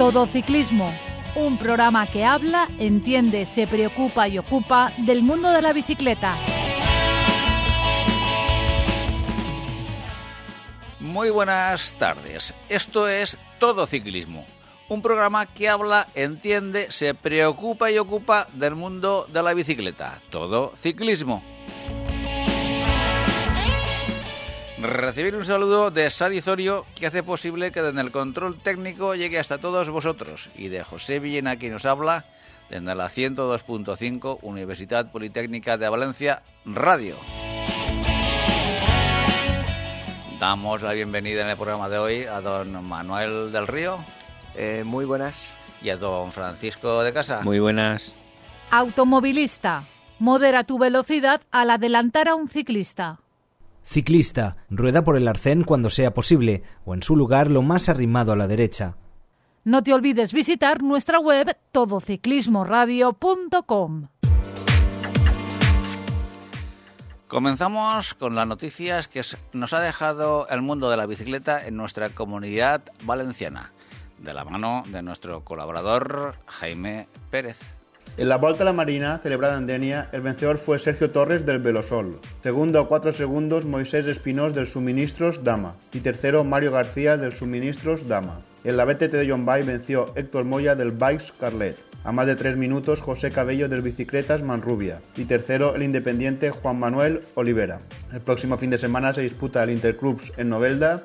Todo Ciclismo, un programa que habla, entiende, se preocupa y ocupa del mundo de la bicicleta. Muy buenas tardes. Esto es Todo Ciclismo, un programa que habla, entiende, se preocupa y ocupa del mundo de la bicicleta. Todo Ciclismo. Recibir un saludo de Sari Zorio, que hace posible que desde el control técnico llegue hasta todos vosotros, y de José Villena, que nos habla desde la 102.5 Universidad Politécnica de Valencia Radio. Damos la bienvenida en el programa de hoy a don Manuel del Río. Eh, muy buenas. Y a don Francisco de Casa. Muy buenas. Automovilista. Modera tu velocidad al adelantar a un ciclista. Ciclista, rueda por el arcén cuando sea posible o en su lugar lo más arrimado a la derecha. No te olvides visitar nuestra web todociclismoradio.com. Comenzamos con las noticias que nos ha dejado el mundo de la bicicleta en nuestra comunidad valenciana, de la mano de nuestro colaborador Jaime Pérez. En la Volta a la Marina, celebrada en Denia, el vencedor fue Sergio Torres del Velosol. Segundo a cuatro segundos, Moisés Espinós del Suministros Dama. Y tercero, Mario García del Suministros Dama. En la BTT de John Bay venció Héctor Moya del Bikes Carlet. A más de tres minutos, José Cabello del Bicicletas Manrubia. Y tercero, el independiente Juan Manuel Olivera. El próximo fin de semana se disputa el Interclubs en Novelda,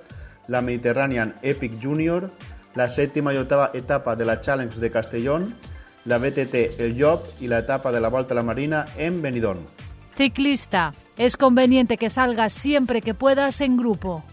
la Mediterranean Epic Junior, la séptima y octava etapa de la Challenge de Castellón la BTT El Job y la etapa de la Volta a la Marina en Benidorm. Ciclista, es conveniente que salgas siempre que puedas en grupo.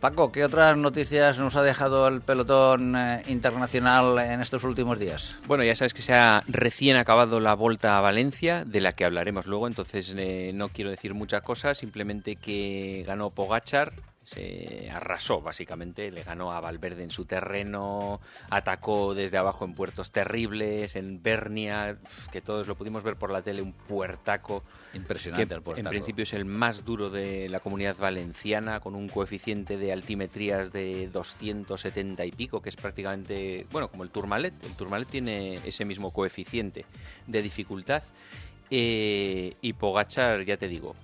Paco, ¿qué otras noticias nos ha dejado el pelotón eh, internacional en estos últimos días? Bueno, ya sabes que se ha recién acabado la Volta a Valencia, de la que hablaremos luego, entonces eh, no quiero decir muchas cosas, simplemente que ganó Pogachar, se arrasó básicamente, le ganó a Valverde en su terreno, atacó desde abajo en puertos terribles, en Bernia, que todos lo pudimos ver por la tele, un puertaco. Impresionante el puertaco. En principio es el más duro de la comunidad valenciana, con un coeficiente de altimetrías de 270 y pico, que es prácticamente, bueno, como el Tourmalet. El Tourmalet tiene ese mismo coeficiente de dificultad. Eh, y Pogachar, ya te digo,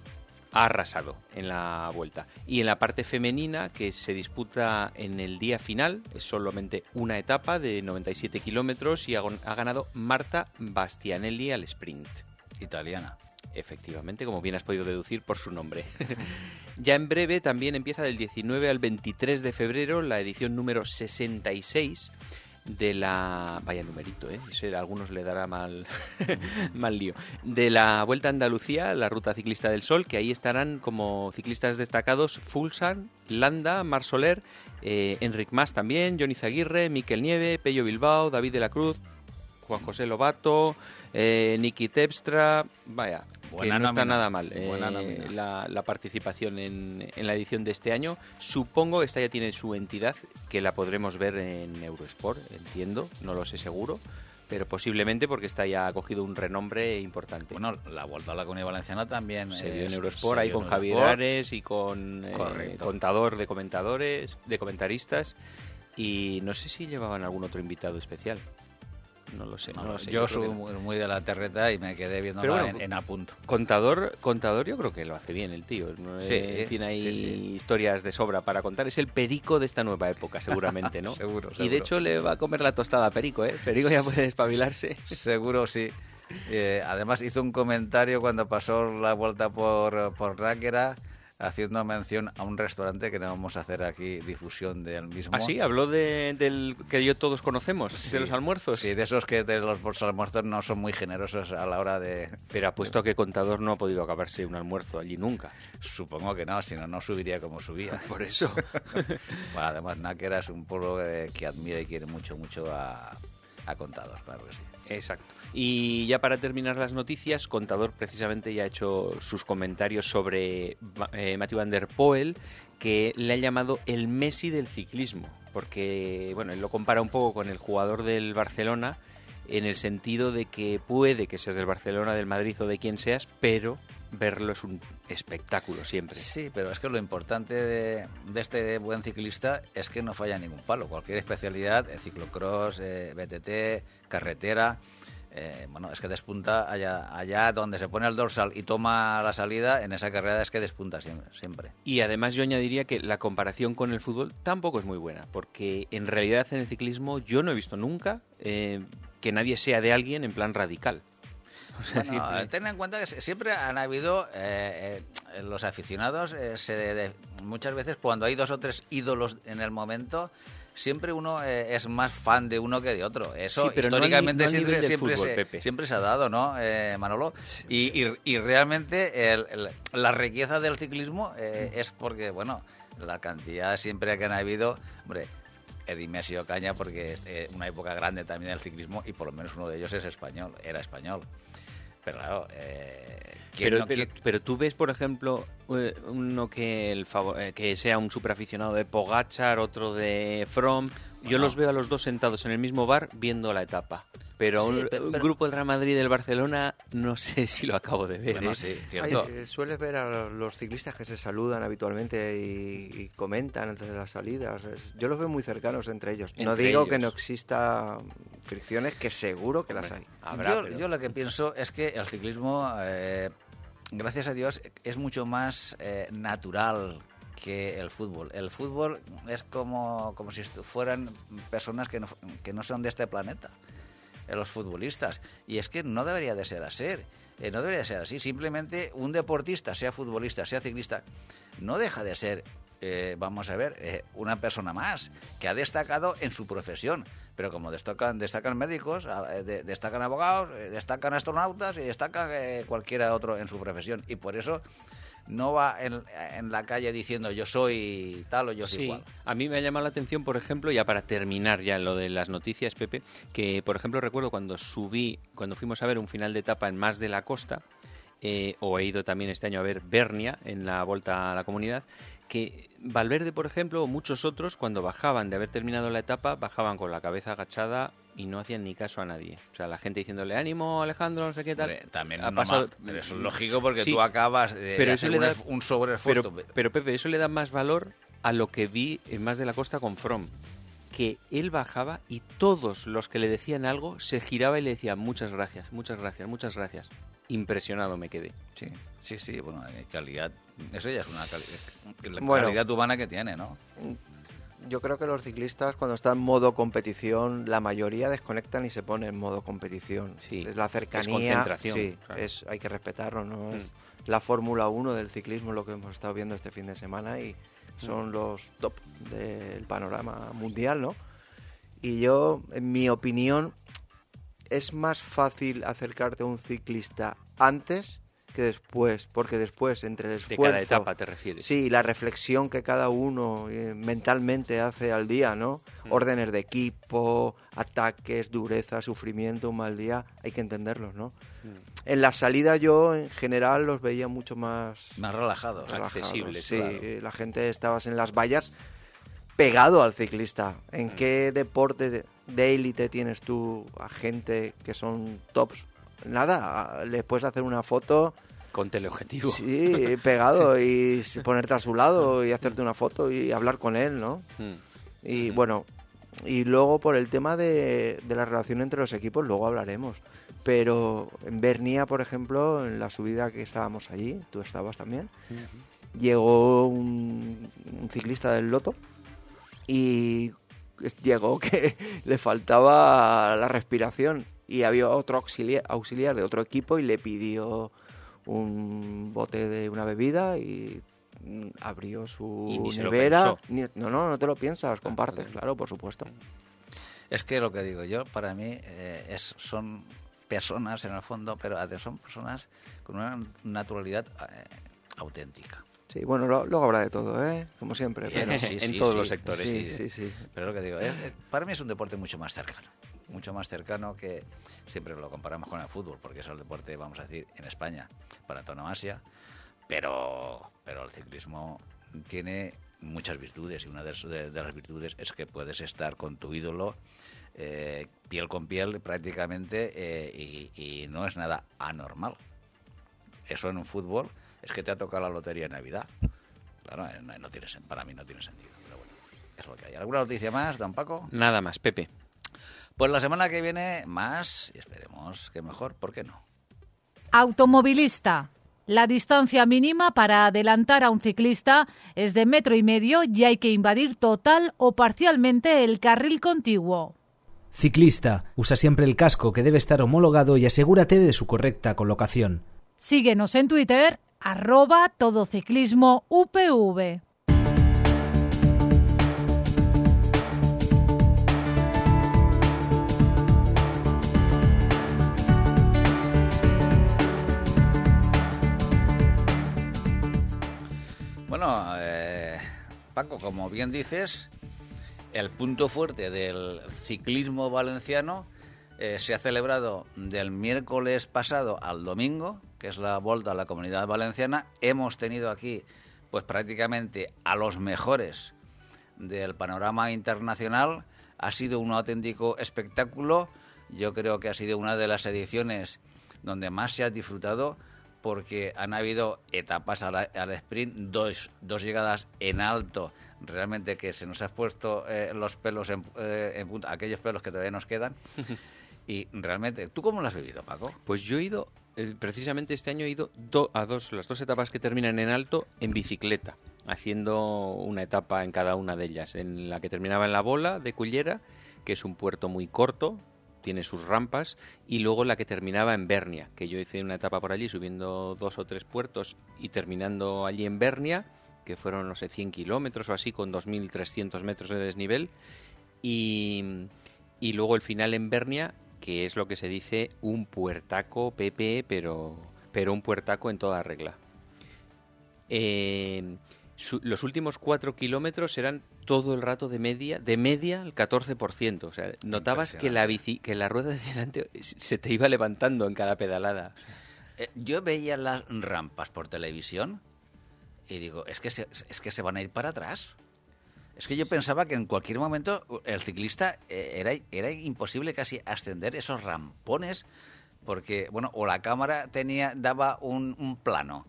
ha arrasado en la vuelta. Y en la parte femenina, que se disputa en el día final, es solamente una etapa de 97 kilómetros y ha, ganado Marta Bastianelli al sprint. Italiana. Efectivamente, como bien has podido deducir por su nombre. ya en breve también empieza del 19 al 23 de febrero la edición número 66 de la vaya numerito, ¿eh? a algunos le dará mal mal lío. De la Vuelta a Andalucía, la Ruta Ciclista del Sol, que ahí estarán como ciclistas destacados Fulsan, Landa, Mar Soler, eh, Enric Mas también, Johnny Zaguirre, Miquel Nieve, Pello Bilbao, David de la Cruz, Juan José Lobato, eh, Niki Tepstra, vaya, Buena no está nada mal eh, la, participación en, la edición de este año. Supongo que esta ya tiene su entidad, que la podremos ver en Eurosport, entiendo, no lo sé seguro pero posiblemente porque está ya ha cogido un renombre importante. Bueno, la Vuelta a la Comunidad Valenciana también se vio en Eurosport, ahí con Javier Ares y con eh, contador de comentadores, de comentaristas y no sé si llevaban algún otro invitado especial no lo sé. Yo, soy muy de la terreta y me quedé viendo en, apunto. Contador, contador yo creo que lo hace bien el tío. tiene ahí historias de sobra para contar. Es el perico de esta nueva época, seguramente, ¿no? seguro, Y de hecho le va a comer la tostada a Perico, ¿eh? Perico ya puede espabilarse. seguro, sí. Eh, además hizo un comentario cuando pasó la vuelta por, por Ráquera haciendo mención a un restaurante que no vamos a hacer aquí difusión del mismo. ¿Ah, sí? ¿Habló de, del que yo todos conocemos, de los almuerzos? Sí, de esos que de los, almuerzos no son muy generosos a la hora de... Pero apuesto a que Contador no ha podido acabarse un almuerzo allí nunca. Supongo que no, si no, no subiría como subía. Por eso. bueno, además Náquera es un pueblo que admira y quiere mucho, mucho a, a Contador, claro que sí. Exacto. Y ya para terminar las noticias, Contador precisamente ya ha hecho sus comentarios sobre eh, Matthew Van Der Poel, que le ha llamado el Messi del ciclismo, porque bueno, él lo compara un poco con el jugador del Barcelona en el sentido de que puede que seas del Barcelona, del Madrid o de quien seas, pero verlo es un espectáculo siempre. Sí, pero es que lo importante de, de este buen ciclista es que no falla ningún palo. Cualquier especialidad, eh, ciclocross, eh, BTT, carretera, eh, bueno, es que despunta allá, allá donde se pone el dorsal y toma la salida, en esa carrera es que despunta siempre. siempre. Y además yo añadiría que la comparación con el fútbol tampoco es muy buena, porque en realidad en el ciclismo yo no he visto nunca eh, que nadie sea de alguien en plan radical. O sea, Bueno, siempre- eh, ten en cuenta que siempre han habido eh, eh, los aficionados, eh, se de- de- muchas veces cuando hay dos o tres ídolos en el momento, siempre uno eh, es más fan de uno que de otro. Eso Sí, pero no al ni- históricamente no siempre, siempre, fútbol, se, Pepe. siempre se ha dado, ¿no, eh, Manolo? Y, y- y realmente el- el- la riqueza del ciclismo Mm. es porque, bueno, la cantidad siempre que han habido, hombre, Eddie Messi o Caña, porque es una época grande también del ciclismo y por lo menos uno de ellos es español, era español. Pero claro, eh, ¿quién Pero, no pero, tú ves, por ejemplo, eh, uno que, el eh, que sea un superaficionado de Pogachar, otro de From. Yo los veo a los dos sentados en el mismo bar viendo la etapa. Pero Sí, un, pero- un pero- grupo del Real Madrid y del Barcelona, no sé si lo acabo de ver. Bueno, ¿eh? sí, cierto. eh, sueles ver a los ciclistas que se saludan habitualmente y, y comentan antes de las salidas. Yo los veo muy cercanos entre ellos. no digo que no exista fricciones, que seguro que las hay. Habrá, yo, pero- yo lo que pienso es que el ciclismo, eh, gracias a Dios, es mucho más eh, natural que el fútbol. El fútbol es como, como si fueran personas que no, que no son de este planeta, eh, los futbolistas. Y es que no debería de ser así. eh, no debería de ser así. Simplemente un deportista, sea futbolista, sea ciclista, no deja de ser eh, vamos a ver, eh, una persona más que ha destacado en su profesión. Pero como destacan, destacan médicos, eh, de- destacan abogados, eh, destacan astronautas y destacan cualquiera otro en su profesión. Y por eso no va en, en la calle diciendo yo soy tal o yo soy Sí, igual. a mí me ha llamado la atención, por ejemplo, ya para terminar ya lo de las noticias, Pepe, que por ejemplo recuerdo cuando subí, cuando fuimos a ver un final de etapa en Más de la Costa, eh, o he ido también este año a ver Bernia en la Vuelta a la Comunidad, que Valverde, por ejemplo, o muchos otros, cuando bajaban de haber terminado la etapa, bajaban con la cabeza agachada y no hacían ni caso a nadie. O sea, la gente diciéndole, ánimo, Alejandro, no sé qué tal. Hombre, también Ha no pasado- pero eso es lógico porque Sí, tú acabas de, pero de eso hacer le un, da- un sobreesfuerzo. Pero, pero Pepe, eso le da más valor a lo que vi en Más de la Costa con From. Que él bajaba y todos los que le decían algo se giraba y le decían muchas gracias, muchas gracias, muchas gracias. Impresionado me quedé. Sí, sí, sí, bueno, eh, calidad. Eso ya es una cali- la Bueno. calidad humana que tiene, ¿no? Yo creo que los ciclistas cuando están en modo competición, la mayoría desconectan y se ponen en modo competición. Sí, Es la es cercanía, concentración, sí, claro. es, hay que respetarlo, ¿no? Es Mm. la Fórmula 1 del ciclismo lo que hemos estado viendo este fin de semana y Mm. son los top del panorama mundial, ¿no? Y yo, en mi opinión, es más fácil acercarte a un ciclista antes que después, porque después entre el De esfuerzo... cada etapa te refieres. Sí, la reflexión que cada uno eh, mentalmente hace al día, ¿no? Mm. Órdenes de equipo, ataques, dureza, sufrimiento, un mal día, hay que entenderlos, ¿no? Mm. En la salida yo en general los veía mucho más Más relajado. relajados, accesibles, Sí, claro. la gente estabas en las vallas pegado al ciclista. ¿En Mm. qué deporte de- de élite tienes tú a gente que son tops? Nada, les puedes hacer una foto Con teleobjetivo. Sí, pegado y ponerte a su lado y hacerte una foto y hablar con él, ¿no? Mm. Y bueno, y luego por el tema de, de la relación entre los equipos, luego hablaremos. Pero en Bernia, por ejemplo, en la subida que estábamos allí, tú estabas también, llegó un, un ciclista del Loto y llegó que le faltaba la respiración y había otro auxiliar, auxiliar de otro equipo y le pidió un bote de una bebida y mm, abrió su Y ni se lo nevera. Ni- no, no, no te lo piensas, compartes, joder. claro, por supuesto. Es que lo que digo yo, para mí, eh, es, son personas en el fondo, pero además son personas con una naturalidad eh, auténtica. Sí, bueno, lo- luego habrá de todo, ¿eh? Como siempre. Bien, Pero, sí, en todos sí. los sectores. sí, sí. sí, sí. Pero lo que digo, es- es- para mí es un deporte mucho más cercano. Mucho más cercano que siempre lo comparamos con el fútbol, porque es el deporte, vamos a decir, en España, para antonomasia. Pero, pero el ciclismo tiene muchas virtudes y una de, de- las virtudes es que puedes estar con tu ídolo eh, piel con piel prácticamente eh, y, no es nada anormal. eso en un fútbol es que te ha tocado la lotería de Navidad. Claro, eh, no, no tiene, para mí no tiene sentido. Pero bueno, es lo que hay. ¿Alguna noticia más, don Paco? Nada más, Pepe. Pues la semana que viene más y esperemos que mejor, ¿por qué no? Automovilista. La distancia mínima para adelantar a un ciclista es de metro y medio y hay que invadir total o parcialmente el carril contiguo. Ciclista, usa siempre el casco que debe estar homologado y asegúrate de su correcta colocación. Síguenos en Twitter, arroba todociclismo UPV. Bueno, eh, Paco, como bien dices, el punto fuerte del ciclismo valenciano eh, se ha celebrado del miércoles pasado al domingo, que es la vuelta a la comunidad valenciana. Hemos tenido aquí, pues prácticamente a los mejores del panorama internacional. Ha sido un auténtico espectáculo. Yo creo que ha sido una de las ediciones donde más se ha disfrutado porque han habido etapas al, sprint, dos, dos llegadas en alto, realmente que se nos ha puesto eh, los pelos en, eh, en punta, aquellos pelos que todavía nos quedan. y realmente, ¿tú cómo lo has vivido, Paco? Pues yo he ido, eh, precisamente este año he ido do- a dos, las dos etapas que terminan en alto en bicicleta, haciendo una etapa en cada una de ellas. En la que terminaba en la bola de Cullera, que es un puerto muy corto, tiene sus rampas, y luego la que terminaba en Bernia, que yo hice una etapa por allí subiendo dos o tres puertos y terminando allí en Bernia, que fueron, no sé, 100 kilómetros o así, con 2.300 metros de desnivel, y, y luego el final en Bernia, que es lo que se dice un puertaco PP, pero, pero un puertaco en toda regla. Eh, su- los últimos cuatro kilómetros eran todo el rato de media, de media el 14%. O sea, notabas que la bici, que la rueda de delante se te iba levantando en cada pedalada. Eh, yo veía las rampas por televisión y digo, es que se, es que se van a ir para atrás. Es que yo pensaba que en cualquier momento el ciclista eh, era, era imposible casi ascender esos rampones porque, bueno, o la cámara tenía daba un, un plano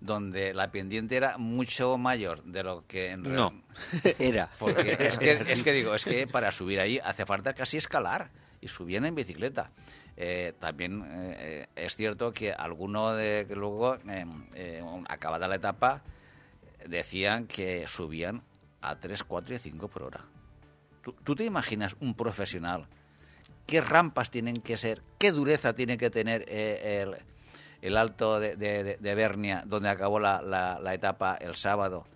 donde la pendiente era mucho mayor de lo que en No, era. porque es que, es que digo, es que para subir ahí hace falta casi escalar y subían en bicicleta. Eh, también eh, es cierto que alguno de que luego, eh, eh, acabada la etapa, decían que subían a 3, 4 y 5 por hora. ¿Tú, tú te imaginas un profesional? ¿Qué rampas tienen que ser? ¿Qué dureza tiene que tener el, el alto de, de- de- Bernia, donde acabó la, la- la etapa el sábado?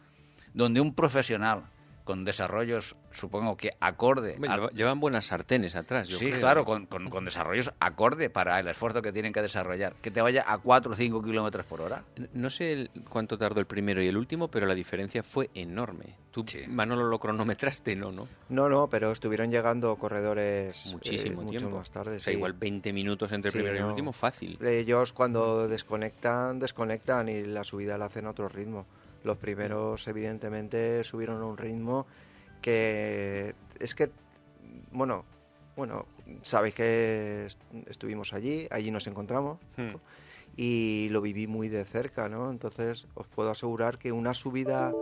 Donde un profesional con desarrollos, supongo que acorde al- llevan buenas sartenes atrás, yo sí, creo. claro, con, con- con desarrollos acorde para el esfuerzo que tienen que desarrollar. Que te vaya a 4 o 5 kilómetros por hora. No sé el- cuánto tardó el primero y el último, pero la diferencia fue enorme. Tú, Sí. Manolo, lo cronometraste, ¿no? ¿no? No, no, pero estuvieron llegando corredores eh, Muchísimo mucho tiempo. más tarde. O sea, sí. igual 20 minutos entre el Sí, primero y el último, fácil. Ellos cuando desconectan, desconectan y la subida la hacen a otro ritmo. Los primeros, evidentemente, subieron a un ritmo que es que, bueno, bueno, sabéis que est- estuvimos allí, allí nos encontramos Hmm. y lo viví muy de cerca, ¿no? Entonces os puedo asegurar que una subida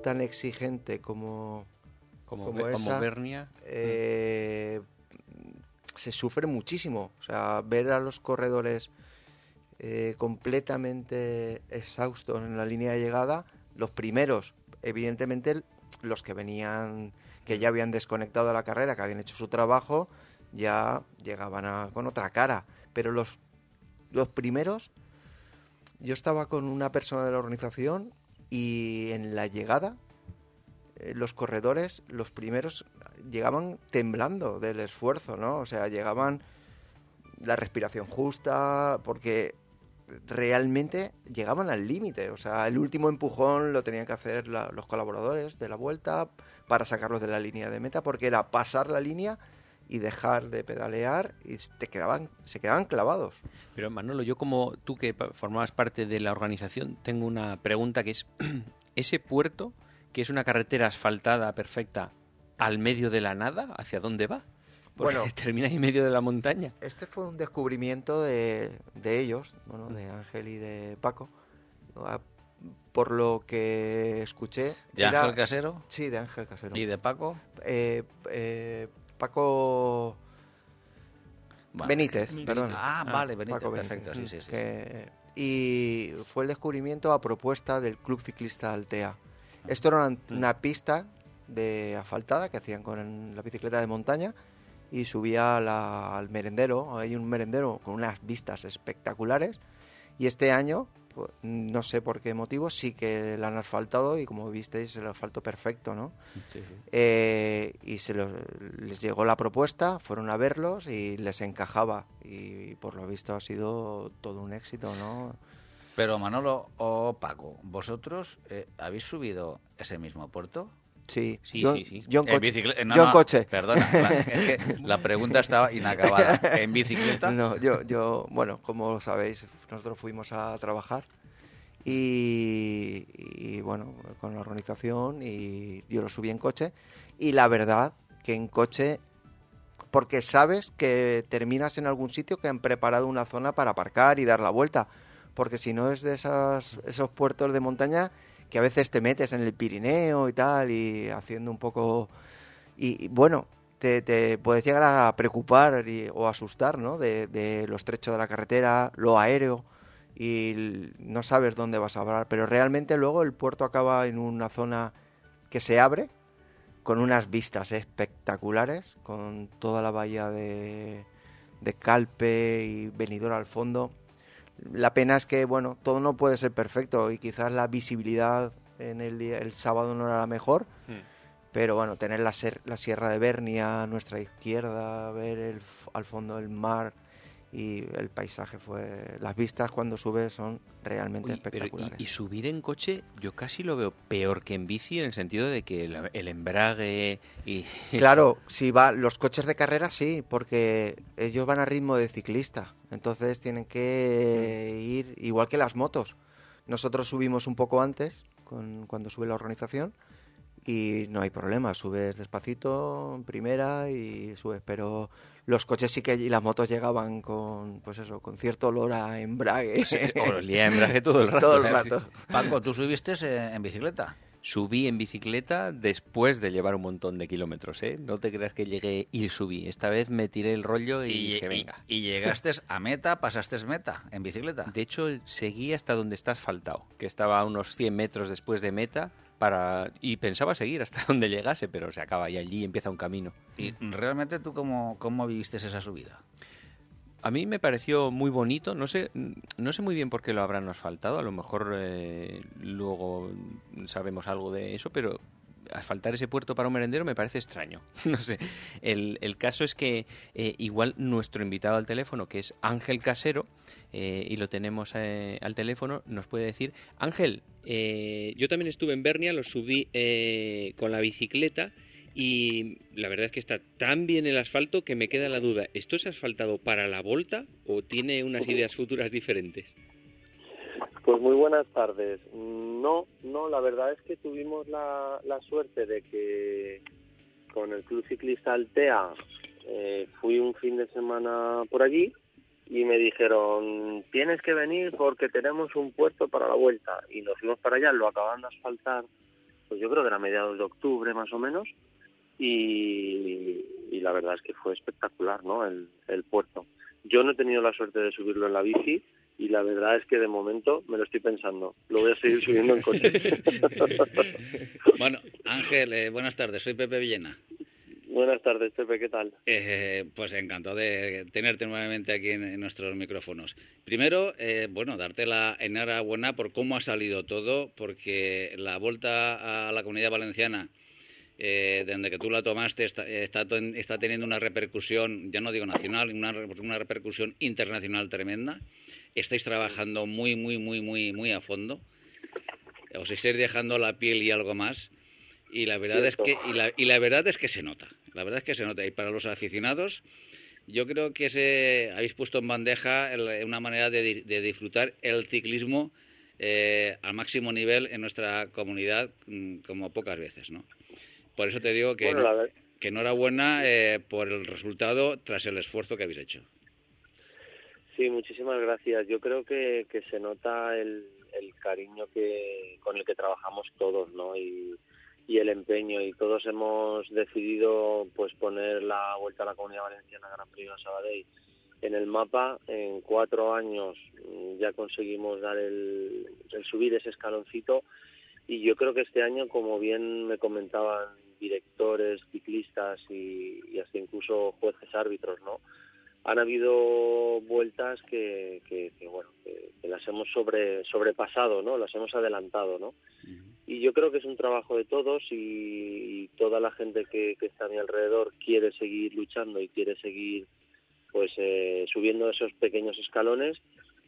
tan exigente como Como, como Be- como esa, Bernia. eh, se sufre muchísimo. O sea, ver a los corredores eh, completamente exhaustos en la línea de llegada, los primeros, evidentemente los que venían, que ya habían desconectado de la carrera, que habían hecho su trabajo, ya llegaban a- con otra cara. Pero los, los primeros, yo estaba con una persona de la organización y en la llegada eh, los corredores, los primeros, llegaban temblando del esfuerzo, ¿no? O sea, llegaban la respiración justa, porque realmente llegaban al límite. O sea, el último empujón lo tenían que hacer los colaboradores de la vuelta para sacarlos de la línea de meta, porque era pasar la línea y dejar de pedalear y te quedaban, se quedaban clavados. Pero Manolo, yo como tú que formabas parte de la organización, tengo una pregunta que es, ¿ese puerto, que es una carretera asfaltada perfecta, al medio de la nada, hacia dónde va? Porque Bueno. termina en medio de la montaña. Este fue un descubrimiento de, de ellos, bueno, de Ángel y de Paco. Ah, Por lo que escuché. ¿De era- Ángel Casero? Sí, de Ángel Casero. ¿Y de Paco? Eh, eh, Paco Vale. Benítez, Benítez. perdón. Ah, vale, Benítez, Paco perfecto, Benítez, sí, sí, sí. que- y fue el descubrimiento a propuesta del Club Ciclista Altea. Esto era una, una pista de asfaltada que hacían con la bicicleta de montaña y subía la- al merendero. Hay un merendero con unas vistas espectaculares y este año, pues, no sé por qué motivo, sí que la han asfaltado y como visteis el asfalto perfecto, ¿no? Eh, y se lo- les llegó la propuesta, fueron a verlos y les encajaba. Y por lo visto ha sido todo un éxito, ¿no? Pero Manolo o Paco, ¿vosotros eh, habéis subido ese mismo puerto? Sí, Sí, yo, sí, sí. yo en coche. bicicleta- no, yo en coche. Perdona, la, es que la pregunta estaba inacabada. ¿En bicicleta? No, yo, yo, bueno, como sabéis, nosotros fuimos a trabajar y, y, bueno, con la organización y yo lo subí en coche y la verdad que en coche, porque sabes que terminas en algún sitio que han preparado una zona para aparcar y dar la vuelta, porque si no es de esas, esos puertos de montaña que a veces te metes en el Pirineo y tal y haciendo un poco... Y, bueno, te, puedes llegar a preocupar y- o asustar, ¿no? De, de los trechos de la carretera, lo aéreo y no sabes dónde vas a hablar. Pero realmente luego el puerto acaba en una zona que se abre con unas vistas espectaculares, con toda la bahía de, de Calpe y Benidorm al fondo. La pena es que, bueno, todo no puede ser perfecto y quizás la visibilidad en el, día, el sábado no era la mejor, pero bueno, tener la, ser- la Sierra de Bernia a nuestra izquierda, ver el al fondo el mar y el paisaje fue... Las vistas cuando subes son realmente Uy, pero espectaculares. y, y subir en coche yo casi lo veo peor que en bici en el sentido de que el, el embrague y... Claro, si va los coches de carrera sí, porque ellos van a ritmo de ciclista, entonces tienen que ir igual que las motos. Nosotros subimos un poco antes, con, cuando sube la organización, y no hay problema, subes despacito en primera y subes, pero los coches sí que y las motos llegaban con, pues eso, con cierto olor a embrague. Olía a embrague todo el rato. Todo el Sí. rato. Paco, ¿tú subiste eh, en bicicleta? Subí en bicicleta después de llevar un montón de kilómetros, ¿eh? No te creas que llegué y subí. Esta vez me tiré el rollo y, dije, venga. y llegaste a meta, pasaste meta en bicicleta. De hecho, seguí hasta donde está asfaltado, que estaba a unos 100 metros después de meta, para y pensaba seguir hasta donde llegase, pero se acaba y allí empieza un camino. ¿Y realmente tú cómo, cómo viviste esa subida? A mí me pareció muy bonito, no sé, no sé muy bien por qué lo habrán asfaltado, a lo mejor eh, luego sabemos algo de eso, pero asfaltar ese puerto para un merendero me parece extraño. No sé. El, el caso es que eh, igual nuestro invitado al teléfono, que es Ángel Casero, eh, y lo tenemos eh, al teléfono, nos puede decir, Ángel, eh, yo también estuve en Bernia, lo subí eh, con la bicicleta y la verdad es que está tan bien el asfalto que me queda la duda, ¿esto es asfaltado para la volta o tiene unas ideas futuras diferentes? Pues muy buenas tardes. No, no, la verdad es que tuvimos la, la suerte de que con el Club Ciclista Altea eh, fui un fin de semana por allí y me dijeron tienes que venir porque tenemos un puerto para la vuelta y nos fuimos para allá, lo acaban de asfaltar, pues yo creo que era mediados de octubre más o menos y, la verdad es que fue espectacular, ¿no? El puerto. Yo no he tenido la suerte de subirlo en la bici y la verdad es que de momento me lo estoy pensando. Lo voy a seguir subiendo en coche. Bueno, Ángel, eh, buenas tardes, soy Pepe Villena. Buenas tardes, Pepe, ¿qué tal? Eh, pues encantado de tenerte nuevamente aquí en, en nuestros micrófonos. Primero, eh, bueno, darte la enhorabuena por cómo ha salido todo, porque la vuelta a la comunidad valenciana, eh, desde que tú la tomaste, está, está, está teniendo una repercusión, ya no digo nacional, una, una repercusión internacional tremenda. Estáis trabajando muy, muy, muy, muy, muy a fondo. Os estáis dejando la piel y algo más. Y la verdad es que y la, y la verdad es que se nota. La verdad es que se nota. Y para los aficionados, yo creo que habéis puesto en bandeja el- una manera de, de disfrutar el ciclismo eh, al máximo nivel en nuestra comunidad mm, como pocas veces, ¿no? Por eso te digo que Bueno, ver- que enhorabuena eh, por el resultado tras el esfuerzo que habéis hecho. Sí, muchísimas gracias. Yo creo que, que se nota el, el cariño que con el que trabajamos todos, ¿no? Y, y el empeño y todos hemos decidido pues poner la vuelta a la Comunidad Valenciana Gran Premio de Sabadell en el mapa. En cuatro años mm, ya conseguimos dar el, el subir ese escaloncito y yo creo que este año, como bien me comentaban directores, ciclistas y, y hasta incluso jueces árbitros, ¿no? han habido vueltas que, que, que bueno que, que, las hemos sobre sobrepasado no las hemos adelantado no y yo creo que es un trabajo de todos y, y toda la gente que, está a mi alrededor quiere seguir luchando y quiere seguir pues eh, subiendo esos pequeños escalones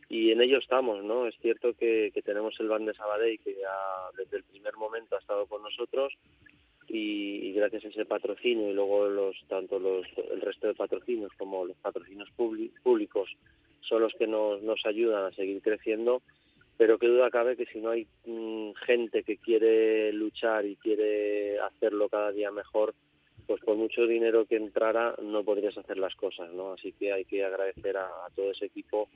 y en ello estamos no es cierto que, que tenemos el Ban de Sabadell que ya desde el primer momento ha estado con nosotros y, y, gracias a ese patrocinio y luego los tanto los el resto de patrocinios como los patrocinios públicos son los que nos, nos ayudan a seguir creciendo pero qué duda cabe que si no hay mmm, gente que quiere luchar y quiere hacerlo cada día mejor pues por mucho dinero que entrara no podrías hacer las cosas no así que hay que agradecer a todo ese equipo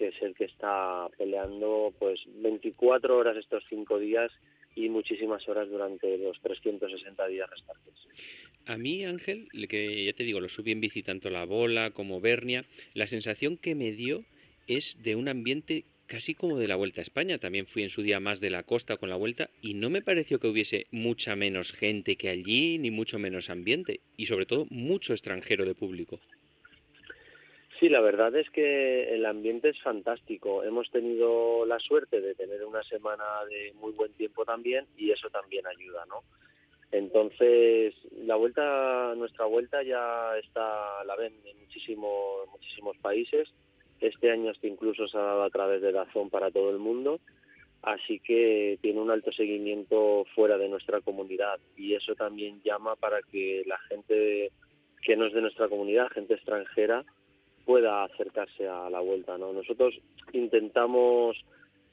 que es el que está peleando pues 24 horas estos cinco días y muchísimas horas durante los 360 días restantes. A mí, Ángel, que ya te digo, lo subí en bici tanto la bola como Bernia, la sensación que me dio es de un ambiente casi como de la Vuelta a España. También fui en su día más de la costa con la Vuelta y no me pareció que hubiese mucha menos gente que allí, ni mucho menos ambiente y sobre todo mucho extranjero de público. Sí, la verdad es que el ambiente es fantástico. Hemos tenido la suerte de tener una semana de muy buen tiempo también y eso también ayuda, ¿no? Entonces, la vuelta, nuestra vuelta ya está, la ven en muchísimos, muchísimos países. Este año hasta incluso se ha dado a través de Dazón para todo el mundo. Así que tiene un alto seguimiento fuera de nuestra comunidad y eso también llama para que la gente que no es de nuestra comunidad, gente extranjera, pueda acercarse a la vuelta no nosotros intentamos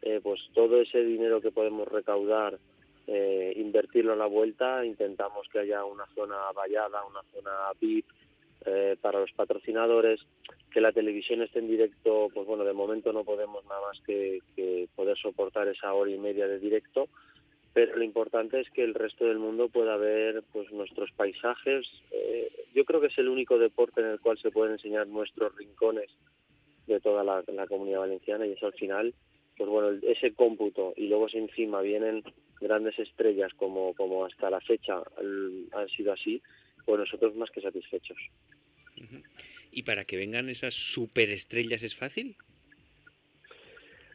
eh, pues todo ese dinero que podemos recaudar eh, invertirlo en la vuelta. Intentamos que haya una zona vallada una zona VIP eh, para los patrocinadores que la televisión esté en directo pues bueno de momento no podemos nada más que, que poder soportar esa hora y media de directo pero lo importante es que el resto del mundo pueda ver pues nuestros paisajes. Eh, yo creo que es el único deporte en el cual se pueden enseñar nuestros rincones de toda la, comunidad valenciana y eso al final, pues bueno, ese cómputo y luego si encima vienen grandes estrellas como, como hasta la fecha han sido así, pues nosotros más que satisfechos. ¿Y para que vengan esas superestrellas es fácil?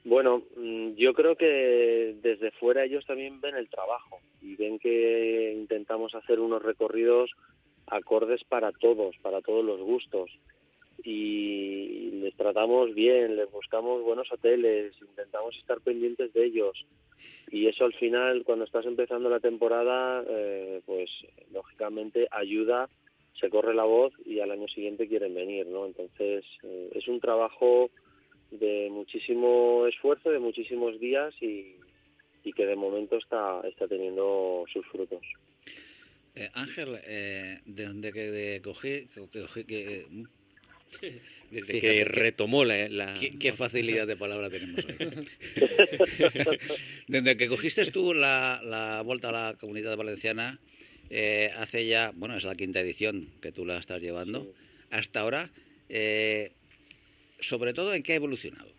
Bueno, mm, yo creo que desde fuera ellos también ven el trabajo y ven que intentamos hacer unos recorridos acordes para todos, para todos los gustos. Y les tratamos bien, les buscamos buenos hoteles, intentamos estar pendientes de ellos. Y eso al final, cuando estás empezando la temporada, eh, pues lógicamente ayuda, se corre la voz y al año siguiente quieren venir, ¿no? Entonces eh, es un trabajo de muchísimo esfuerzo, de muchísimos días y, y que de momento está, está teniendo sus frutos. Eh, Ángel, eh, ¿de dónde que de cogí, cogí que, desde Fíjate, que retomó la, la... ¿Qué, qué, facilidad de palabra tenemos hoy. desde que cogiste tú la, la vuelta a la comunidad valenciana, eh, hace ya, bueno, es la quinta edición que tú la estás llevando, sí. hasta ahora, eh, sobre todo en qué ha evolucionado.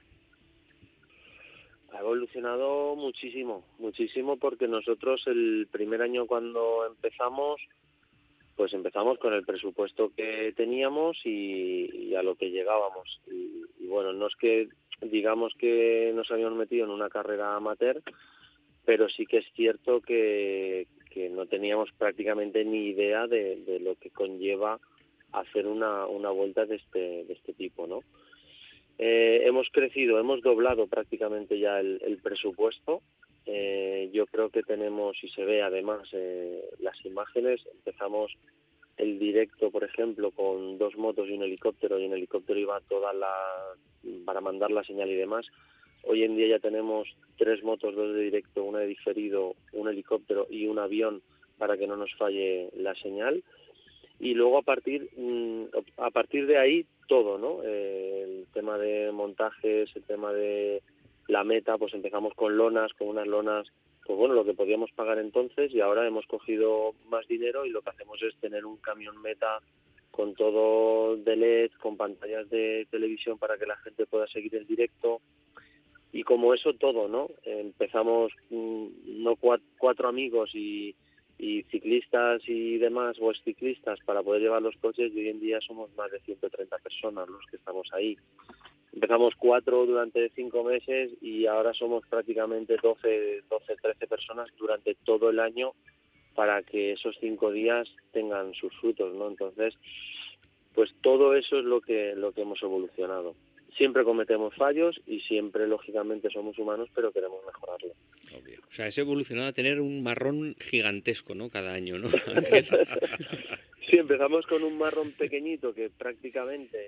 Ha evolucionado muchísimo, muchísimo porque nosotros el primer año cuando empezamos, pues empezamos con el presupuesto que teníamos y, a lo que llegábamos. Y, y, bueno, no es que digamos que nos habíamos metido en una carrera amateur, pero sí que es cierto que, que no teníamos prácticamente ni idea de, de lo que conlleva hacer una, una vuelta de este, de este tipo, ¿no? Eh, hemos crecido, hemos doblado prácticamente ya el, presupuesto. Eh, yo creo que tenemos, y se ve además eh, las imágenes, empezamos el directo, por ejemplo, con dos motos y un helicóptero, y en helicóptero iba toda la. para mandar la señal y demás. Hoy en día ya tenemos tres motos, dos de directo, una de diferido, un helicóptero y un avión para que no nos falle la señal y luego a partir mm, a partir de ahí todo no Eh, el tema de montajes el tema de la meta pues empezamos con lonas con unas lonas pues bueno lo que podíamos pagar entonces y ahora hemos cogido más dinero y lo que hacemos es tener un camión meta con todo de LED con pantallas de televisión para que la gente pueda seguir el directo y como eso todo no empezamos mm, no cua- cuatro amigos y y ciclistas y demás o ciclistas para poder llevar los coches hoy en día somos más de 130 personas los que estamos ahí. Empezamos cuatro durante cinco meses y ahora somos prácticamente 12, 12, 13 personas durante todo el año para que esos cinco días tengan sus frutos, ¿no? Entonces, pues todo eso es lo que lo que hemos evolucionado. Siempre cometemos fallos y siempre, lógicamente, somos humanos, pero queremos mejorarlo. Obvio. O sea, es evolucionado a tener un marrón gigantesco, ¿no? Cada año, ¿no? Sí, empezamos con un marrón pequeñito que prácticamente,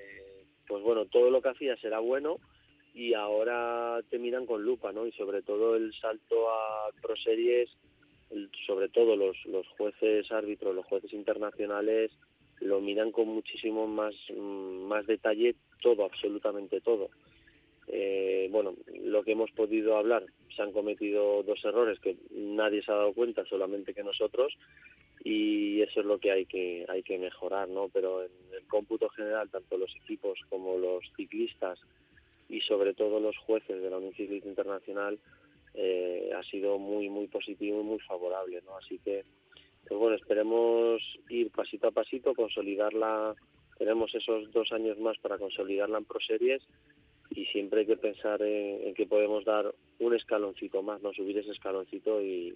pues bueno, todo lo que hacías era bueno y ahora te miran con lupa, ¿no? Y sobre todo el salto a Pro Series, sobre todo los, los jueces árbitros, los jueces internacionales, lo miran con muchísimo más, mm, más detalle todo, absolutamente todo. Eh, bueno, lo que hemos podido hablar, se han cometido dos errores que nadie se ha dado cuenta, solamente que nosotros, y eso es lo que hay que hay que mejorar, ¿no? Pero en el cómputo general, tanto los equipos como los ciclistas y sobre todo los jueces de la Unión Internacional eh, ha sido muy muy positivo y muy favorable, ¿no? Así que pues bueno, esperemos ir pasito a pasito, consolidarla. Tenemos esos dos años más para consolidarla en Pro Series y siempre hay que pensar en, en que podemos dar un escaloncito más, no subir ese escaloncito y,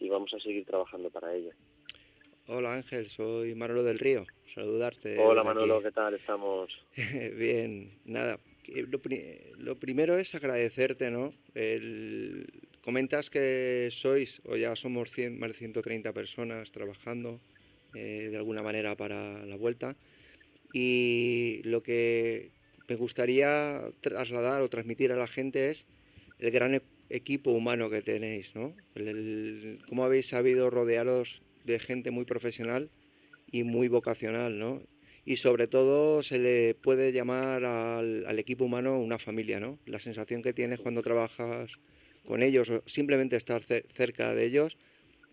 y vamos a seguir trabajando para ello. Hola Ángel, soy Manolo del Río. Saludarte. Hola Manolo. ¿qué tal? Estamos. Bien, nada. Lo, pri- lo primero es agradecerte, ¿no? El- comentas que sois, o ya somos 100, más de 130 personas trabajando eh, de alguna manera para la vuelta. Y lo que me gustaría trasladar o transmitir a la gente es el gran e- equipo humano que tenéis, ¿no? El- el- cómo habéis sabido rodearos de gente muy profesional y muy vocacional, ¿no? Y sobre todo se le puede llamar al, al equipo humano una familia, ¿no? La sensación que tienes cuando trabajas con ellos o simplemente estar cer- cerca de ellos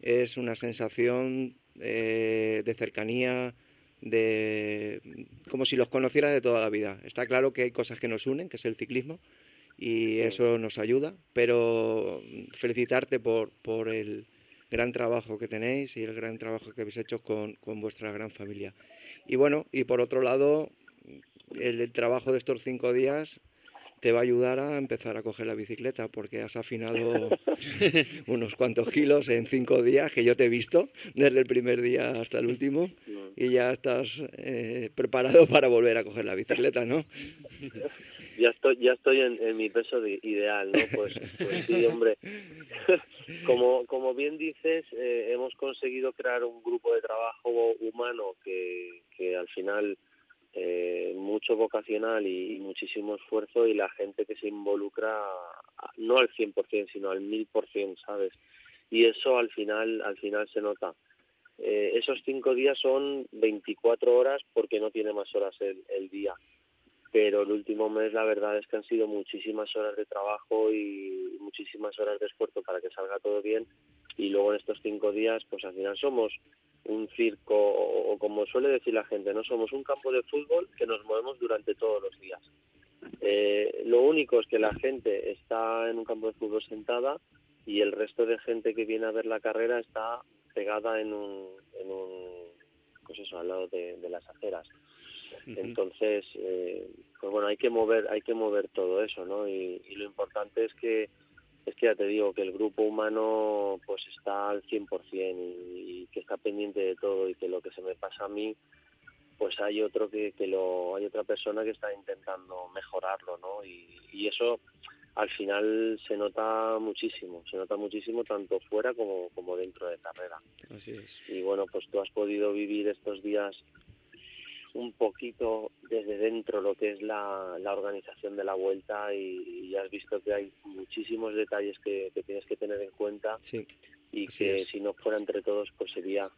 es una sensación eh, de cercanía, de como si los conocieras de toda la vida. Está claro que hay cosas que nos unen, que es el ciclismo, y eso nos ayuda, pero felicitarte por, por el gran trabajo que tenéis y el gran trabajo que habéis hecho con, con vuestra gran familia. Y bueno, y por otro lado, el, el trabajo de estos cinco días te va a ayudar a empezar a coger la bicicleta porque has afinado unos cuantos kilos en cinco días que yo te he visto desde el primer día hasta el último y ya estás eh, preparado para volver a coger la bicicleta, ¿no? Ya estoy, ya estoy en, en mi peso de- ideal, ¿no? Pues, pues sí, hombre. como, como bien dices, eh, hemos conseguido crear un grupo de trabajo humano que, que al final eh, mucho vocacional y, muchísimo esfuerzo y la gente que se involucra no al 100% sino al 1000%, ¿sabes? Y eso al final al final se nota. Eh, esos cinco días son 24 horas porque no tiene más horas el, el día pero el último mes la verdad es que han sido muchísimas horas de trabajo y muchísimas horas de esfuerzo para que salga todo bien y luego en estos cinco días pues al final somos un circo o, o como suele decir la gente no somos un campo de fútbol que nos movemos durante todos los días. Eh, lo único es que la gente está en un campo de fútbol sentada y el resto de gente que viene a ver la carrera está pegada en un, en un pues eso al lado de, de las aceras. Entonces eh, pues bueno hay que mover hay que mover todo eso no y, y lo importante es que es que ya te digo que el grupo humano pues está al 100% y, y que está pendiente de todo y que lo que se me pasa a mí pues hay otro que, que lo hay otra persona que está intentando mejorarlo no y, y eso al final se nota muchísimo se nota muchísimo tanto fuera como como dentro de carrera Así es. y bueno pues tú has podido vivir estos días un poquito desde dentro lo que es la, la organización de la vuelta y, y has visto que hay muchísimos detalles que, que tienes que tener en cuenta Sí, y que es. si no fuera entre todos pues sería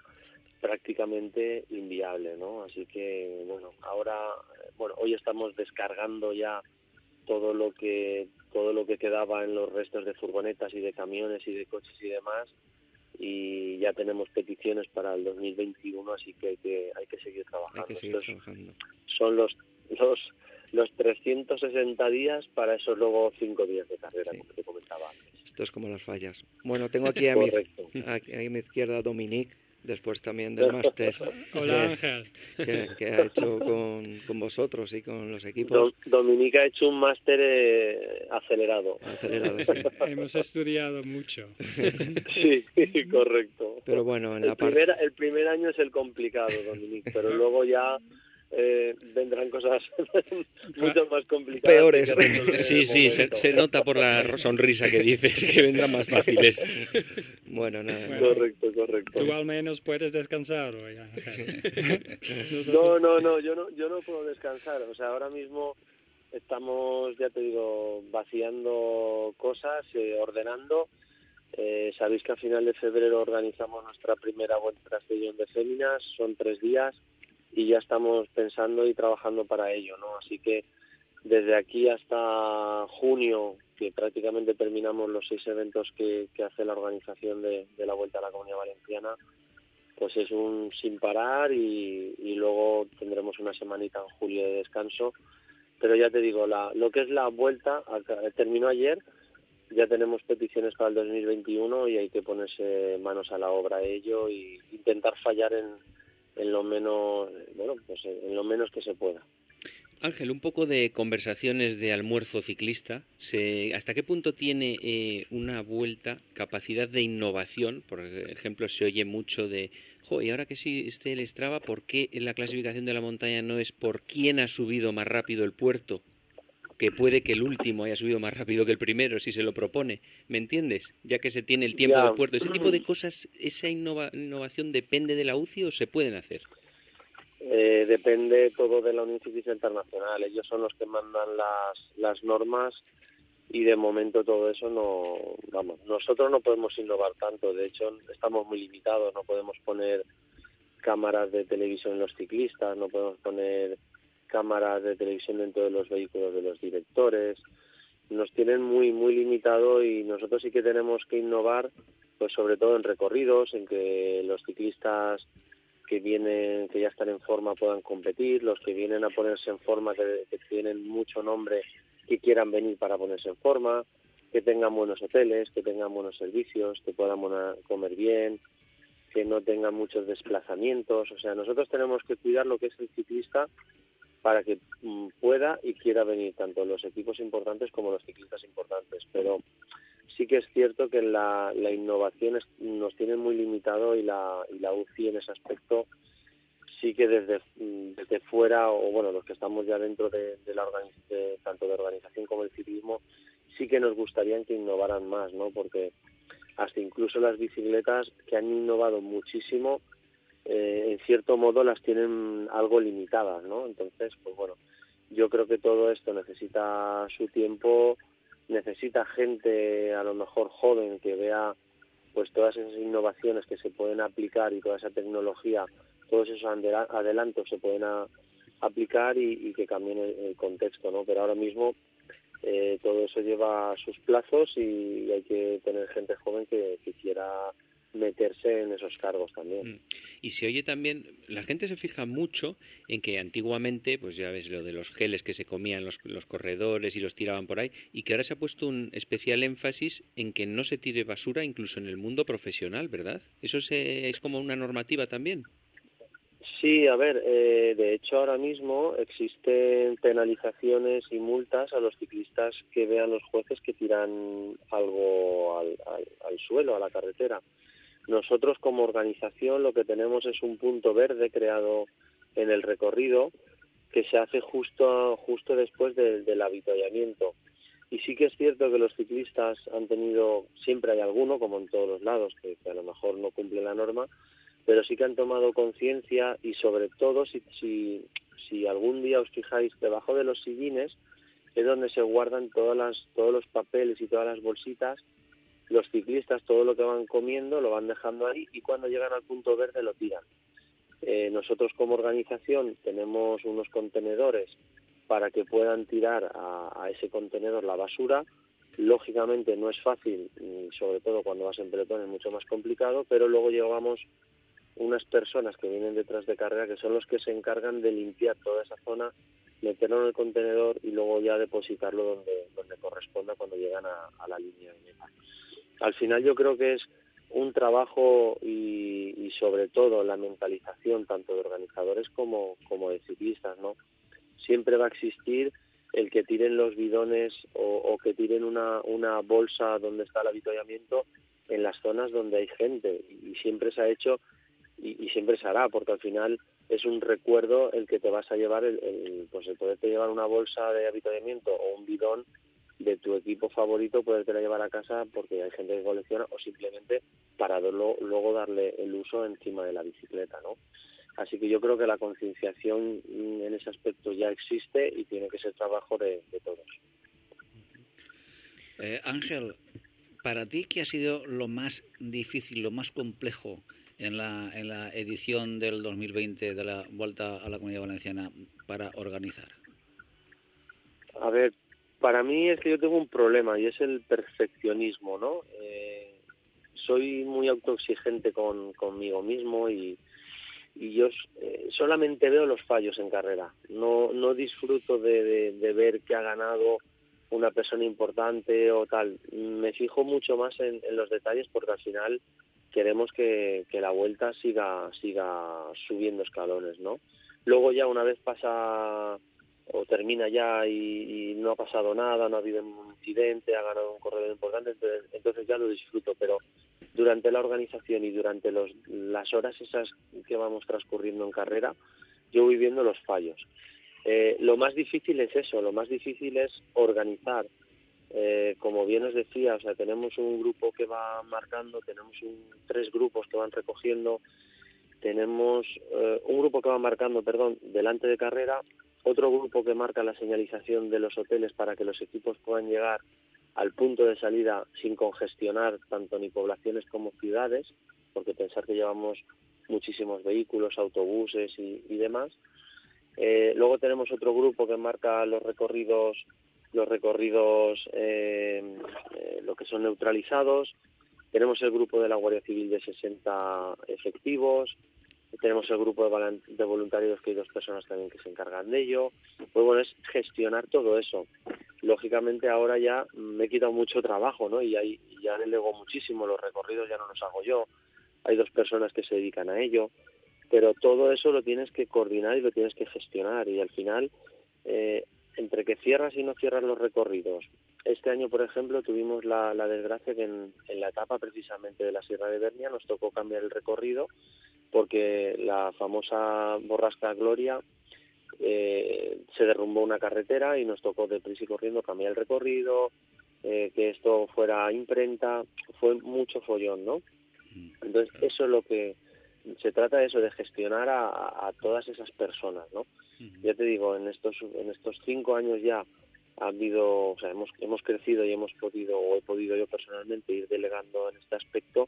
prácticamente inviable, ¿no? Así que, bueno, ahora, bueno, hoy estamos descargando ya todo lo que todo lo que quedaba en los restos de furgonetas y de camiones y de coches y demás y ya tenemos peticiones para el 2021 así que hay que hay que seguir trabajando, Hay que seguir trabajando. son los los los 360 días para esos luego cinco días de carrera Sí. como te comentaba antes Esto es como las fallas. Bueno, tengo aquí a mi, aquí a mi izquierda a Dominique, después también del máster Hola que- Ángel. que, que ha hecho con, con vosotros y con los equipos. Do- Dominica ha hecho un máster eh, acelerado Acelerado, sí. Hemos estudiado mucho. sí correcto Pero bueno, en el la parte... primer, el primer año es el complicado, Dominic, pero luego ya eh, vendrán cosas mucho más complicadas. Peores. Sí, sí, se, nota por la sonrisa que dices que vendrán más fáciles. Bueno, nada. Bueno. Correcto, correcto. Tú al menos puedes descansar hoy, No, no, no, yo no, yo no puedo descansar. O sea, ahora mismo estamos, ya te digo, vaciando cosas, eh, ordenando. Eh, Sabéis que a final de febrero organizamos nuestra primera vuelta de Féminas, son tres días y ya estamos pensando y trabajando para ello, ¿no? Así que desde aquí hasta junio, que prácticamente terminamos los seis eventos que, hace la organización de, la Vuelta a la Comunidad Valenciana, pues es un sin parar y, luego tendremos una semanita en julio de descanso. Pero ya te digo, lo que es la vuelta terminó ayer, ya tenemos peticiones para el 2021 y hay que ponerse manos a la obra ello y intentar fallar en, en lo menos, bueno, pues en lo menos que se pueda. Ángel, un poco de conversaciones de almuerzo ciclista. Se- ¿Hasta qué punto tiene eh, una vuelta capacidad de innovación? Por ejemplo, se oye mucho de, jo, y ahora que existe el Strava, ¿por qué en la clasificación de la montaña no es por quién ha subido más rápido el puerto? Que puede que el último haya subido más rápido que el primero si se lo propone. ¿Me entiendes? Ya que se tiene el tiempo Ya. del puerto. ¿Ese tipo de cosas, esa innova- innovación depende de la UCI o se pueden hacer? Eh, depende todo de la Unión Ciclista Internacional. Ellos son los que mandan las, las normas y de momento todo eso no, vamos, nosotros no podemos innovar tanto. De hecho, estamos muy limitados. No podemos poner cámaras de televisión en los ciclistas, no podemos poner cámaras de televisión dentro de los vehículos de los directores. Nos tienen muy, muy limitado y nosotros sí que tenemos que innovar, pues sobre todo en recorridos, en que los ciclistas que vienen, que ya están en forma puedan competir, los que vienen a ponerse en forma, que, tienen mucho nombre, que quieran venir para ponerse en forma, que tengan buenos hoteles, que tengan buenos servicios, que puedan comer bien, que no tengan muchos desplazamientos. O sea, nosotros tenemos que cuidar lo que es el ciclista para que mm, pueda y quiera venir tanto los equipos importantes como los ciclistas importantes. Pero sí que es cierto que la, la innovación es- nos tiene muy limitado y la, y la UCI en ese aspecto sí que desde, mm, desde fuera, o bueno, los que estamos ya dentro de, de la de- tanto de organización como el ciclismo, sí que nos gustaría que innovaran más, ¿no? Porque hasta incluso las bicicletas que han innovado muchísimo, eh, en cierto modo las tienen algo limitadas, ¿no? Entonces, pues bueno, yo creo que todo esto necesita su tiempo, necesita gente a lo mejor joven que vea pues todas esas innovaciones que se pueden aplicar y toda esa tecnología, todos esos adelantos se pueden aplicar y, y que cambien el, el contexto, ¿no? Pero ahora mismo eh, todo eso lleva sus plazos y hay que tener gente joven que, que quiera meterse en esos cargos también. Mm. Y se oye también, la gente se fija mucho en que antiguamente, pues ya ves lo de los geles que se comían los, los corredores y los tiraban por ahí, y que ahora se ha puesto un especial énfasis en que no se tire basura incluso en el mundo profesional, ¿verdad? Eso se- es como una normativa también. Sí, a ver, eh, de hecho ahora mismo existen penalizaciones y multas a los ciclistas que vean los jueces que tiran algo al, al- al suelo, a la carretera. Nosotros como organización lo que tenemos es un punto verde creado en el recorrido que se hace justo, justo después del- avituallamiento. Y sí que es cierto que los ciclistas han tenido, siempre hay alguno, como en todos los lados, que, que a lo mejor no cumple la norma, pero sí que han tomado conciencia y sobre todo si, si, si algún día os fijáis debajo de los sillines es donde se guardan todas las, todos los papeles y todas las bolsitas, los ciclistas todo lo que van comiendo lo van dejando ahí y cuando llegan al punto verde lo tiran. Eh, nosotros como organización tenemos unos contenedores para que puedan tirar a, ese contenedor la basura. Lógicamente no es fácil, y sobre todo cuando vas en pelotón es mucho más complicado, pero luego llevamos unas personas que vienen detrás de carrera que son los que se encargan de limpiar toda esa zona, meterlo en el contenedor y luego ya depositarlo donde, donde corresponda cuando llegan a, a la línea de meta. Al final yo creo que es un trabajo y, y sobre todo la mentalización tanto de organizadores como, de ciclistas, ¿no? Siempre va a existir el que tiren los bidones o, o que tiren una, una bolsa donde está el avituallamiento en las zonas donde hay gente y siempre se ha hecho y, y, siempre se hará porque al final es un recuerdo el que te vas a llevar el, el pues el poderte llevar una bolsa de avituallamiento o un bidón de tu equipo favorito podértela llevar a casa porque hay gente que colecciona o simplemente para luego, luego darle el uso encima de la bicicleta no así que yo creo que la concienciación en ese aspecto ya existe y tiene que ser trabajo de, de todos eh, Ángel para ti qué ha sido lo más difícil lo más complejo en la, en la edición del 2020 de la Vuelta a la Comunidad Valenciana para organizar? A ver, para mí es que yo tengo un problema y es el perfeccionismo, ¿no? Eh, soy muy autoexigente con, conmigo mismo y, yo eh, solamente veo los fallos en carrera. No, disfruto de, ver que ha ganado una persona importante o tal. Me fijo mucho más en, en los detalles porque al final queremos que, que, la vuelta siga siga subiendo escalones, ¿no? Luego ya una vez pasa o termina ya y, y, no ha pasado nada, no ha habido un incidente, ha ganado un corredor importante, entonces, entonces ya lo disfruto, pero durante la organización y durante los, las horas esas que vamos transcurriendo en carrera, yo voy viendo los fallos. Eh, lo más difícil es eso, lo más difícil es organizar eh, como bien os decía, o sea, tenemos un grupo que va marcando, tenemos un, tres grupos que van recogiendo, tenemos eh, un grupo que va marcando, perdón, delante de carrera, otro grupo que marca la señalización de los hoteles para que los equipos puedan llegar al punto de salida sin congestionar tanto ni poblaciones como ciudades, porque pensar que llevamos muchísimos vehículos, autobuses y, demás. Eh, luego tenemos otro grupo que marca los recorridos los recorridos, eh, eh, lo que son neutralizados. Tenemos el grupo de la Guardia Civil de 60 efectivos. Tenemos el grupo de, voluntarios que hay dos personas también que se encargan de ello. Pues bueno, es gestionar todo eso. Lógicamente ahora ya me he quitado mucho trabajo, ¿no? Y ahí ya delego muchísimo. Los recorridos ya no los hago yo. Hay dos personas que se dedican a ello. Pero todo eso lo tienes que coordinar y lo tienes que gestionar. Y al final eh, entre que cierras y no cierras los recorridos. Este año, por ejemplo, tuvimos la, la desgracia que en, en, la etapa precisamente de la Sierra de Bernia nos tocó cambiar el recorrido porque la famosa borrasca Gloria eh, se derrumbó una carretera y nos tocó deprisa y corriendo cambiar el recorrido, eh, que esto fuera imprenta, fue mucho follón, ¿no? Entonces, eso es lo que se trata de eso, de gestionar a, a todas esas personas, ¿no? ya te digo, en estos, en estos cinco años ya ha habido, o sea, hemos, hemos crecido y hemos podido, o he podido yo personalmente ir delegando en este aspecto,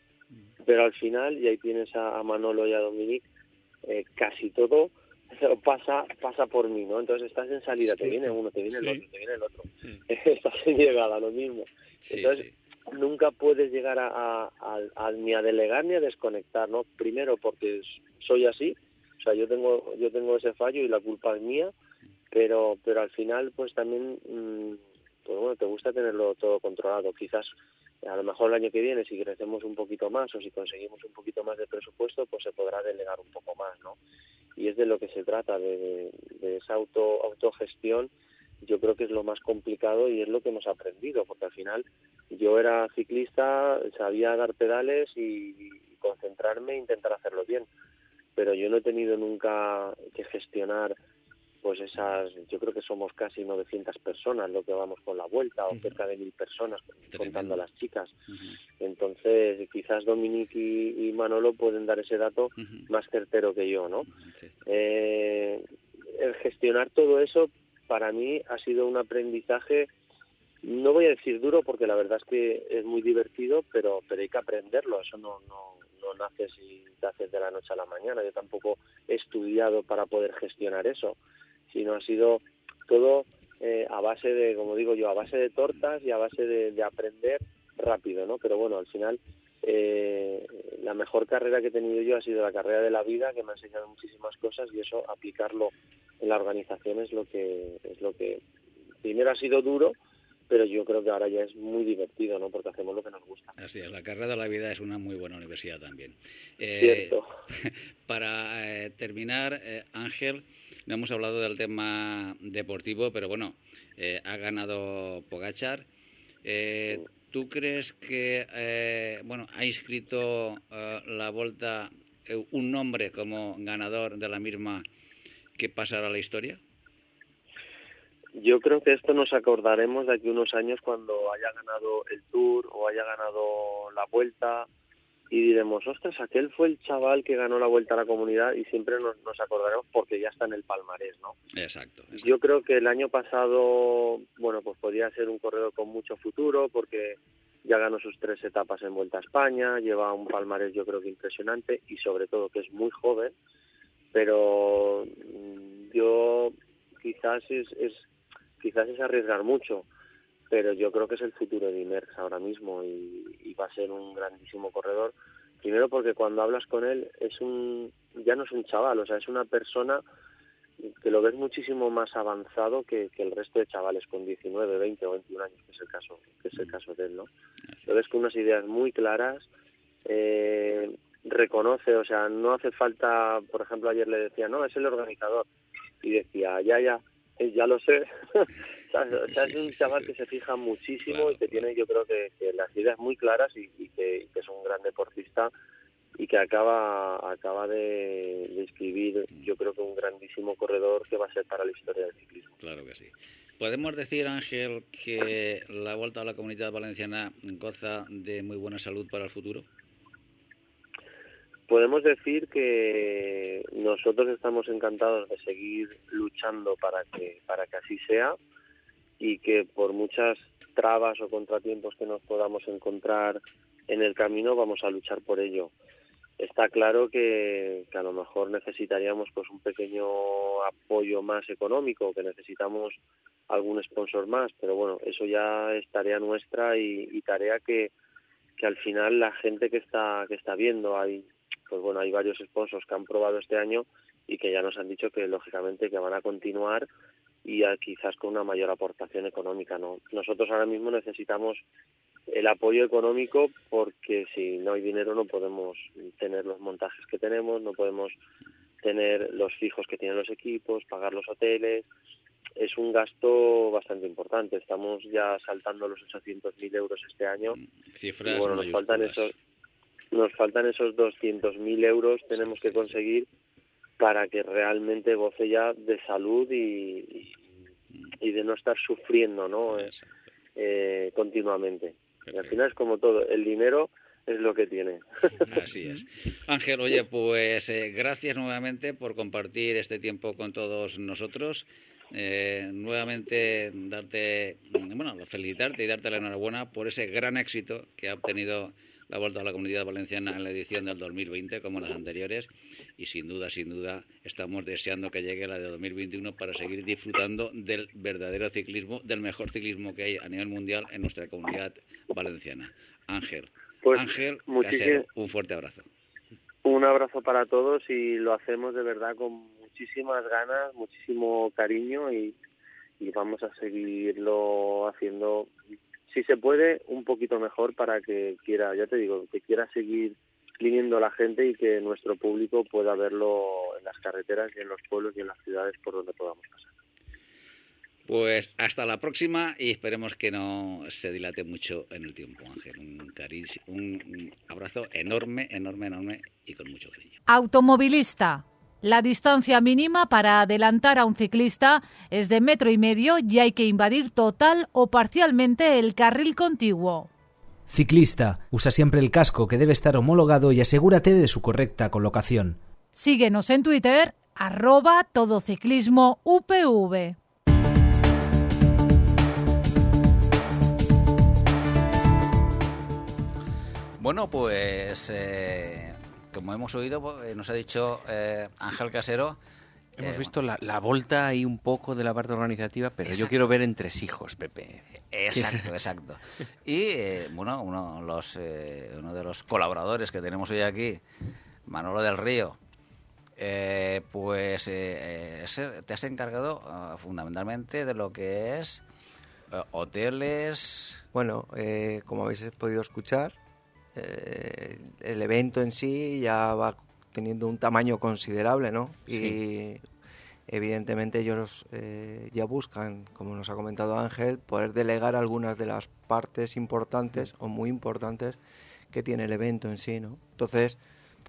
pero al final, y ahí tienes a, a Manolo y a Dominic, eh, casi todo pasa pasa por mí, ¿no? Entonces estás en salida, te viene uno, te viene el otro, te viene el otro, sí. estás en llegada, lo mismo. Entonces nunca puedes llegar a, a, a, a, ni a delegar ni a desconectar, ¿no? Primero porque soy así, o sea, yo tengo yo tengo ese fallo y la culpa es mía, pero pero al final pues también mmm, pues bueno, te gusta tenerlo todo controlado. Quizás a lo mejor el año que viene si crecemos un poquito más o si conseguimos un poquito más de presupuesto, pues se podrá delegar un poco más, ¿no? Y es de lo que se trata de, esa auto autogestión yo creo que es lo más complicado y es lo que hemos aprendido, porque al final yo era ciclista, sabía dar pedales y concentrarme e intentar hacerlo bien pero yo no he tenido nunca que gestionar pues esas, yo creo que somos casi 900 personas lo que vamos con la vuelta, o cerca de mil personas, contando a las chicas. Uh -huh. Entonces, quizás Dominique y, y, Manolo pueden dar ese dato uh -huh. más certero que yo, ¿no? Eh, el gestionar todo eso, para mí, ha sido un aprendizaje, no voy a decir duro, porque la verdad es que es muy divertido, pero, pero hay que aprenderlo, eso no, no, no no naces y te haces de la noche a la mañana. Yo tampoco he estudiado para poder gestionar eso, sino ha sido todo eh, a base de, como digo yo, a base de tortas y a base de, de aprender rápido, ¿no? Pero bueno, al final eh, la mejor carrera que he tenido yo ha sido la carrera de la vida, que me ha enseñado muchísimas cosas y eso aplicarlo en la organización es lo que es lo que primero ha sido duro, pero yo creo que ahora ya es muy divertido, ¿no? Porque hacemos lo que nos gusta. Así es, la carrera de la vida es una muy buena universidad también. Eh, Cierto. Para eh, terminar, eh, Ángel, no hemos hablado del tema deportivo, pero bueno, eh, ha ganado Pogachar. Eh, ¿Tú crees que, eh, bueno, ha inscrito eh, la Volta eh, un nombre como ganador de la misma que pasará a la historia? Yo creo que esto nos acordaremos de aquí unos años cuando haya ganado el Tour o haya ganado la Vuelta y diremos, ostras, aquel fue el chaval que ganó la Vuelta a la Comunidad y siempre nos, nos acordaremos porque ya está en el palmarés, ¿no? Exacto. exacto. Yo creo que el año pasado, bueno, pues podría ser un corredor con mucho futuro porque ya ganó sus tres etapas en Vuelta a España, lleva un palmarés yo creo que impresionante y sobre todo que es muy joven, pero mm, yo quizás es, es quizás es arriesgar mucho, pero yo creo que es el futuro de Imerx ahora mismo y, y va a ser un grandísimo corredor. Primero porque cuando hablas con él es un ya no es un chaval, o sea, es una persona que lo ves muchísimo más avanzado que, que el resto de chavales con 19, 20 o 21 años, que es el caso, que es el caso de él, ¿no? Lo ves con unas ideas muy claras, eh, reconoce, o sea, no hace falta, por ejemplo, ayer le decía, no, es el organizador, y decía, ya, ya, eh, ya lo sé. sea, es un chaval que se fija muchísimo y que tiene, yo creo que, que las ideas muy claras y, y que, y que es un gran deportista y que acaba acaba de, de escribir yo creo que un grandísimo corredor que va a ser para la historia del ciclismo. Claro que sí. ¿Podemos decir, Ángel, que la Vuelta a la Comunidad Valenciana goza de muy buena salud para el futuro? Podemos decir que nosotros estamos encantados de seguir luchando para que para que así sea y que por muchas trabas o contratiempos que nos podamos encontrar en el camino vamos a luchar por ello. Está claro que, que a lo mejor necesitaríamos pues un pequeño apoyo más económico, que necesitamos algún sponsor más, pero bueno, eso ya es tarea nuestra y, y tarea que, que al final la gente que está que está viendo hay pues bueno hay varios sponsors que han probado este año y que ya nos han dicho que lógicamente que van a continuar y a, quizás con una mayor aportación económica no nosotros ahora mismo necesitamos el apoyo económico porque si no hay dinero no podemos tener los montajes que tenemos no podemos tener los fijos que tienen los equipos pagar los hoteles. Es un gasto bastante importante. Estamos ya saltando los 800.000 euros este año. Cifras y bueno, nos faltan esos nos faltan esos 200.000 euros. Tenemos que conseguir para que realmente goce ya de salud y, y, de no estar sufriendo no Eh, eh, continuamente. Y al final es como todo, el dinero es lo que tiene. Así es. Ángel, oye, pues eh, gracias nuevamente por compartir este tiempo con todos nosotros. Eh, nuevamente darte, bueno, felicitarte y darte la enhorabuena por ese gran éxito que ha obtenido la Vuelta a la Comunidad Valenciana en la edición del 2020 como las anteriores y sin duda, sin duda, estamos deseando que llegue la de 2021 para seguir disfrutando del verdadero ciclismo, del mejor ciclismo que hay a nivel mundial en nuestra comunidad valenciana. Ángel, Pues, Ángel Casero, un fuerte abrazo. Un abrazo para todos y lo hacemos de verdad con muchísimas ganas, muchísimo cariño y, y vamos a seguirlo haciendo, si se puede, un poquito mejor para que quiera, ya te digo, que quiera seguir viniendo la gente y que nuestro público pueda verlo en las carreteras y en los pueblos y en las ciudades por donde podamos pasar. Pues hasta la próxima y esperemos que no se dilate mucho en el tiempo, Ángel. Un, carici- un abrazo enorme, enorme, enorme y con mucho cariño. Automovilista. La distancia mínima para adelantar a un ciclista es de metro y medio y hay que invadir total o parcialmente el carril contiguo. Ciclista, usa siempre el casco que debe estar homologado y asegúrate de su correcta colocación. Síguenos en Twitter, arroba todociclismo UPV. Bueno, pues eh, como hemos oído, pues, eh, nos ha dicho eh, Ángel Casero. Hemos eh, visto la, la volta ahí un poco de la parte organizativa, pero yo quiero ver entresijos, Pepe. Exacto, exacto. Y eh, bueno, uno, los, eh, uno de los colaboradores que tenemos hoy aquí, Manolo del Río, eh, pues eh, eh, te has encargado ah, fundamentalmente de lo que es eh, hoteles. Bueno, eh, como habéis podido escuchar, eh, el evento en sí ya va teniendo un tamaño considerable, ¿no? Y evidentemente ellos eh, ya buscan, como nos ha comentado Ángel, poder delegar algunas de las partes importantes o muy importantes que tiene el evento en sí, ¿no? Entonces,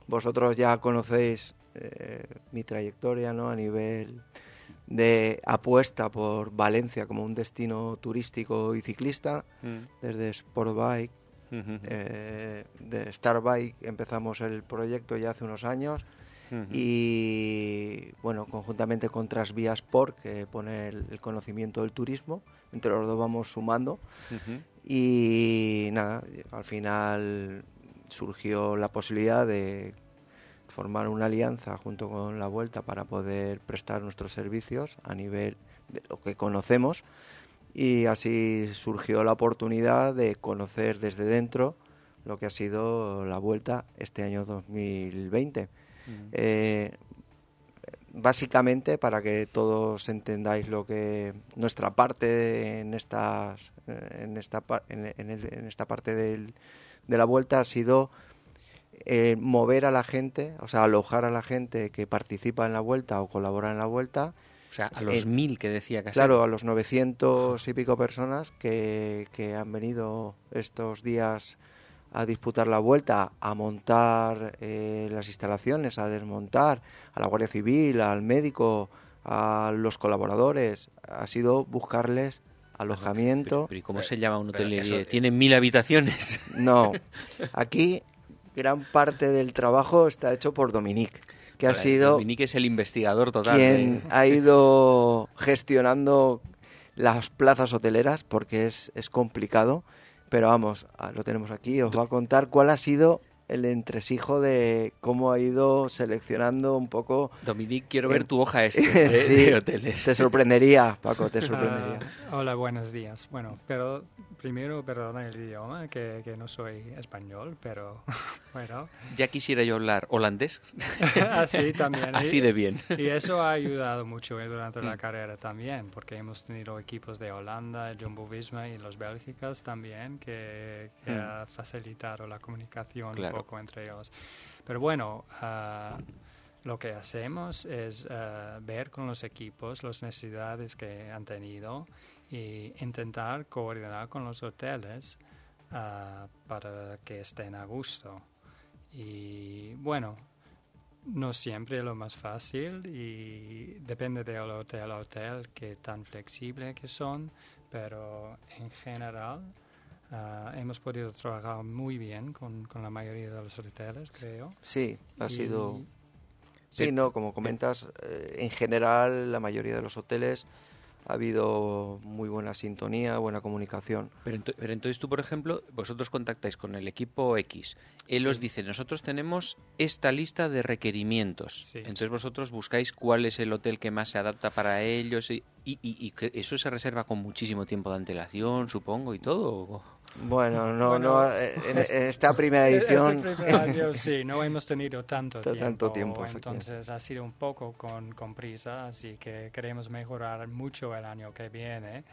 vosotros ya conocéis eh, mi trayectoria, ¿no? A nivel de apuesta por Valencia como un destino turístico y ciclista, Mm. desde Sportbike, Eh, de Starbike empezamos el proyecto ya hace unos años y bueno, conjuntamente con Trasvía Sport, que pone el, el conocimiento del turismo, entre los dos vamos sumando y nada, al final surgió la posibilidad de formar una alianza junto con la Vuelta para poder prestar nuestros servicios a nivel de lo que conocemos y así surgió la oportunidad de conocer desde dentro lo que ha sido la Vuelta este año 2020. Eh, básicamente para que todos entendáis lo que nuestra parte en estas eh, en esta pa- en, en el- en esta parte del- de la vuelta ha sido eh, mover a la gente o sea alojar a la gente que participa en la vuelta o colabora en la vuelta O sea, a los Eh, mil que decía Casero. Claro, a los 900 y pico personas que, que han venido estos días a disputar la vuelta, a montar eh, las instalaciones, a desmontar, a la Guardia Civil, al médico, a los colaboradores. Ha sido buscarles alojamiento. Pero ¿y cómo se llama un hotel? eso- Tiene mil habitaciones. No, aquí gran parte del trabajo está hecho por Dominique, que ha sido Dominique es el investigador total. quien ¿eh? ha ido gestionando las plazas hoteleras porque es, es complicado. Pero vamos, ah, lo tenemos aquí. Os va a contar cuál ha sido el entresijo de cómo ha ido seleccionando un poco. Dominique, quiero ver Eh, tu hoja este de, sí, de hoteles. Te sorprendería, Paco, te sorprendería. Ah, hola, buenos días. Bueno, pero primero perdona el idioma, que, que no soy español, pero bueno, Ya quisiera yo hablar holandés. así también. Así de bien. Y eso ha ayudado mucho eh, durante la Mm. carrera también, porque hemos tenido equipos de Holanda, Jumbo Visma y los Bélgicas también, que, que Mm. ha facilitado la comunicación Claro. un poco entre ellos. Pero bueno, ah, lo que hacemos es ah, ver con los equipos las necesidades que han tenido y intentar coordinar con los hoteles ah, para que estén a gusto. Y bueno, no siempre es lo más fácil y depende del hotel a hotel que tan flexible que son, pero en general ah, hemos podido trabajar muy bien con, con la mayoría de los hoteles, creo. Sí, ha Y- sido. Sí, no, como comentas, eh, en general la mayoría de los hoteles ha habido muy buena sintonía, buena comunicación. Pero, ento- pero entonces tú, por ejemplo, vosotros contactáis con el equipo X. Él os dice, nosotros tenemos esta lista de requerimientos. Sí. Entonces vosotros buscáis cuál es el hotel que más se adapta para ellos. Y, y- y- eso se reserva con muchísimo tiempo de antelación, supongo, y todo. Bueno, no, Bueno, no, eh, en, en esta primera edición. Este primer año sí, no hemos tenido tanto Tanto tiempo. tiempo, entonces ha sido un poco con, con prisa, así que queremos mejorar mucho el año que viene.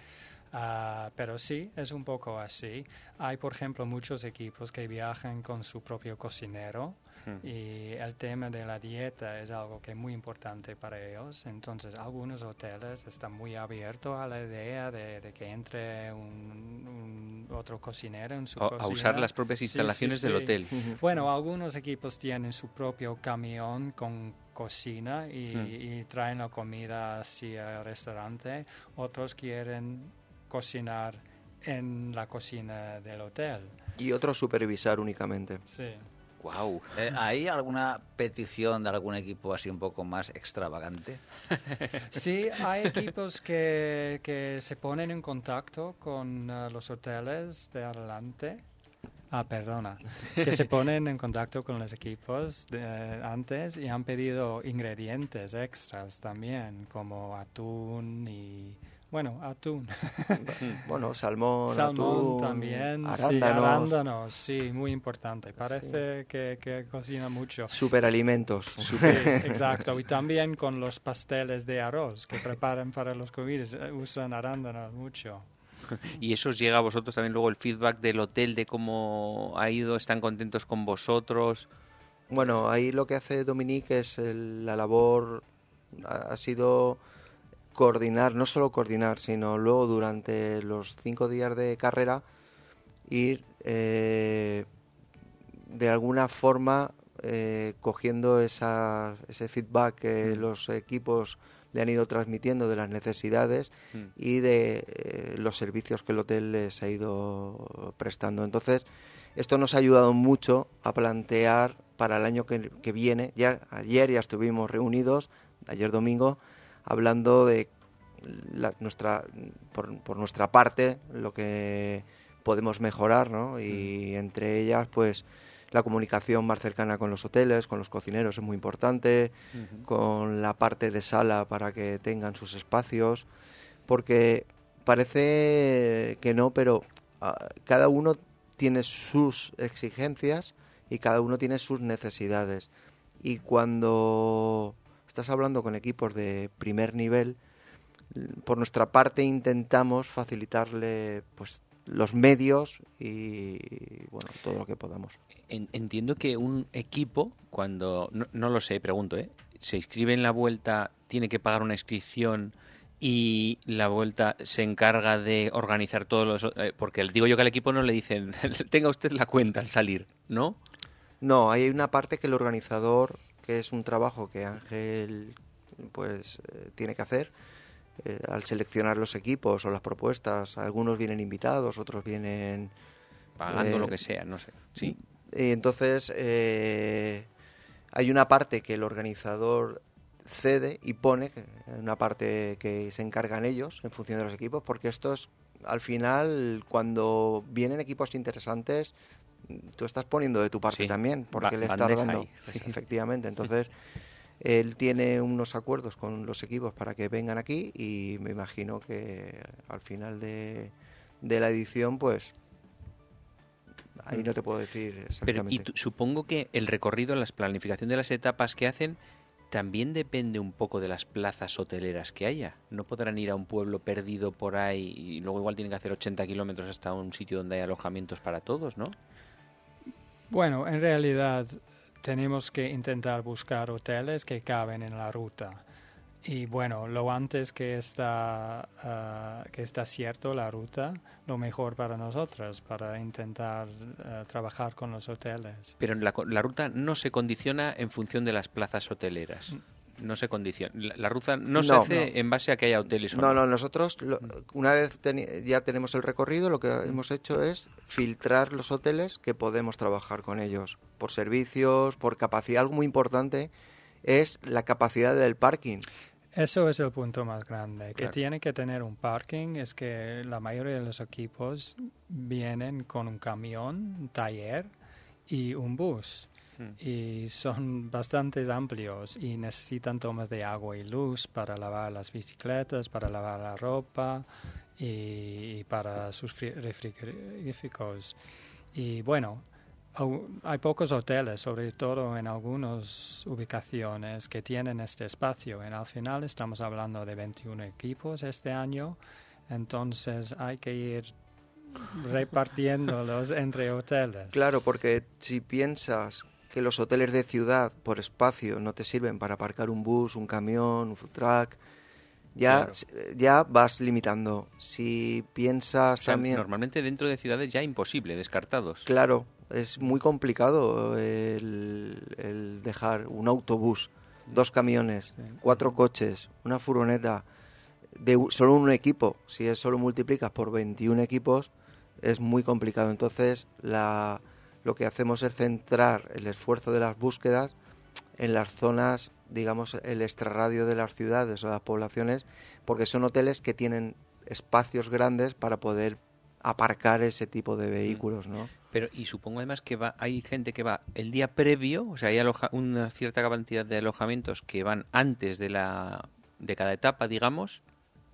Ah, pero sí, es un poco así. Hay, por ejemplo, muchos equipos que viajan con su propio cocinero Hmm. y el tema de la dieta es algo que es muy importante para ellos. Entonces, algunos hoteles están muy abiertos a la idea de, de que entre un, un otro cocinero en su A, a usar las propias Sí, sí, instalaciones del hotel. Bueno, algunos equipos tienen su propio camión con cocina y, Mm. y traen la comida hacia el restaurante. Otros quieren cocinar en la cocina del hotel. Y otro supervisar únicamente. Sí. Wow. Eh, ¿Hay alguna petición de algún equipo así un poco más extravagante? Sí, hay equipos que, que se ponen en contacto con eh, los hoteles de adelante Ah, perdona. Que se ponen en contacto con los equipos de- antes y han pedido ingredientes extras también, como atún y... Bueno, atún. Bueno, salmón, Salmón atún, también, sí, arándanos, arándanos, sí, muy importante. Parece que, que cocina mucho. superalimentos. Sí, exacto. Y también con los pasteles de arroz que preparan para los comidas, eh, usan arándanos mucho. ¿Y eso os llega a vosotros también luego el feedback del hotel de cómo ha ido? ¿Están contentos con vosotros? Bueno, ahí lo que hace Dominique es el- la labor, ha, ha sido coordinar, no solo coordinar, sino luego durante los cinco días de carrera ir eh, de alguna forma eh, cogiendo esa, ese feedback que los equipos le han ido transmitiendo de las necesidades Mm. y de eh, los servicios que el hotel les ha ido prestando. Entonces, esto nos ha ayudado mucho a plantear para el año que, que viene. Ya ayer ya estuvimos reunidos, ayer domingo, hablando de la- nuestra por, por nuestra parte lo que podemos mejorar, ¿no? Y entre ellas, pues la comunicación más cercana con los hoteles, con los cocineros es muy importante, con la parte de sala para que tengan sus espacios, porque parece que no, pero ah, cada uno tiene sus exigencias y cada uno tiene sus necesidades. Y cuando estás hablando con equipos de primer nivel, por nuestra parte intentamos facilitarle pues los medios y bueno, todo lo que podamos. En- entiendo que un equipo, cuando, no, no lo sé, pregunto, ¿eh? se inscribe en la vuelta, tiene que pagar una inscripción y la vuelta se encarga de organizar todos los... eh, porque digo yo que al equipo no le dicen, tenga usted la cuenta al salir, ¿no? No, hay una parte que el organizador, que es un trabajo que Ángel pues eh, tiene que hacer eh, al seleccionar los equipos o las propuestas. Algunos vienen invitados, otros vienen Pagando Eh, lo que sea, no sé. Sí. Y entonces eh, hay una parte que el organizador cede y pone, una parte que se encargan ellos en función de los equipos, porque esto es, al final, cuando vienen equipos interesantes, tú estás poniendo de tu parte Sí, también, porque le estás dando. Pues, efectivamente, entonces él tiene unos acuerdos con los equipos para que vengan aquí y me imagino que al final de, de la edición, pues ahí no te puedo decir Pero exactamente. y tú- supongo que el recorrido, la planificación de las etapas que hacen, también depende un poco de las plazas hoteleras que haya. No podrán ir a un pueblo perdido por ahí y luego igual tienen que hacer 80 kilómetros hasta un sitio donde hay alojamientos para todos, ¿no? Bueno, en realidad tenemos que intentar buscar hoteles que caben en la ruta. Y bueno, lo antes que está, ah, que está cierto la ruta, lo mejor para nosotros, para intentar ah, trabajar con los hoteles. Pero la, la ruta no se condiciona en función de las plazas hoteleras. No se condiciona. La, la ruta no, se hace no. en base a que haya hoteles o No, no, nosotros lo- una vez ya tenemos el recorrido, lo que hemos hecho es filtrar los hoteles que podemos trabajar con ellos, por servicios, por capacidad. Algo muy importante es la capacidad del parking. Eso es el punto más grande, que Claro. tiene que tener un parking, es que la mayoría de los equipos vienen con un camión, un taller y un bus. Y son bastante amplios y necesitan tomas de agua y luz para lavar las bicicletas, para lavar la ropa y, y para sus fri- frigoríficos. Y bueno, hay pocos hoteles, sobre todo en algunas ubicaciones, que tienen este espacio. En al final estamos hablando de 21 equipos este año, entonces hay que ir repartiéndolos entre hoteles. Claro, porque si piensas que los hoteles de ciudad por espacio no te sirven para aparcar un bus, un camión, un food truck, ya, ya vas limitando. Si piensas O sea, también... normalmente dentro de ciudades ya imposible, descartados. Claro, es muy complicado el, el dejar un autobús, dos camiones, cuatro coches, una furgoneta, de solo un equipo. Si es solo multiplicas por 21 equipos, es muy complicado. Entonces, la, lo que hacemos es centrar el esfuerzo de las búsquedas en las zonas, digamos, el extrarradio de las ciudades o las poblaciones, porque son hoteles que tienen espacios grandes para poder aparcar ese tipo de vehículos, ¿no? Pero, y supongo además que va, hay gente que va el día previo, o sea, hay aloja- una cierta cantidad de alojamientos que van antes de, la, de cada etapa, digamos,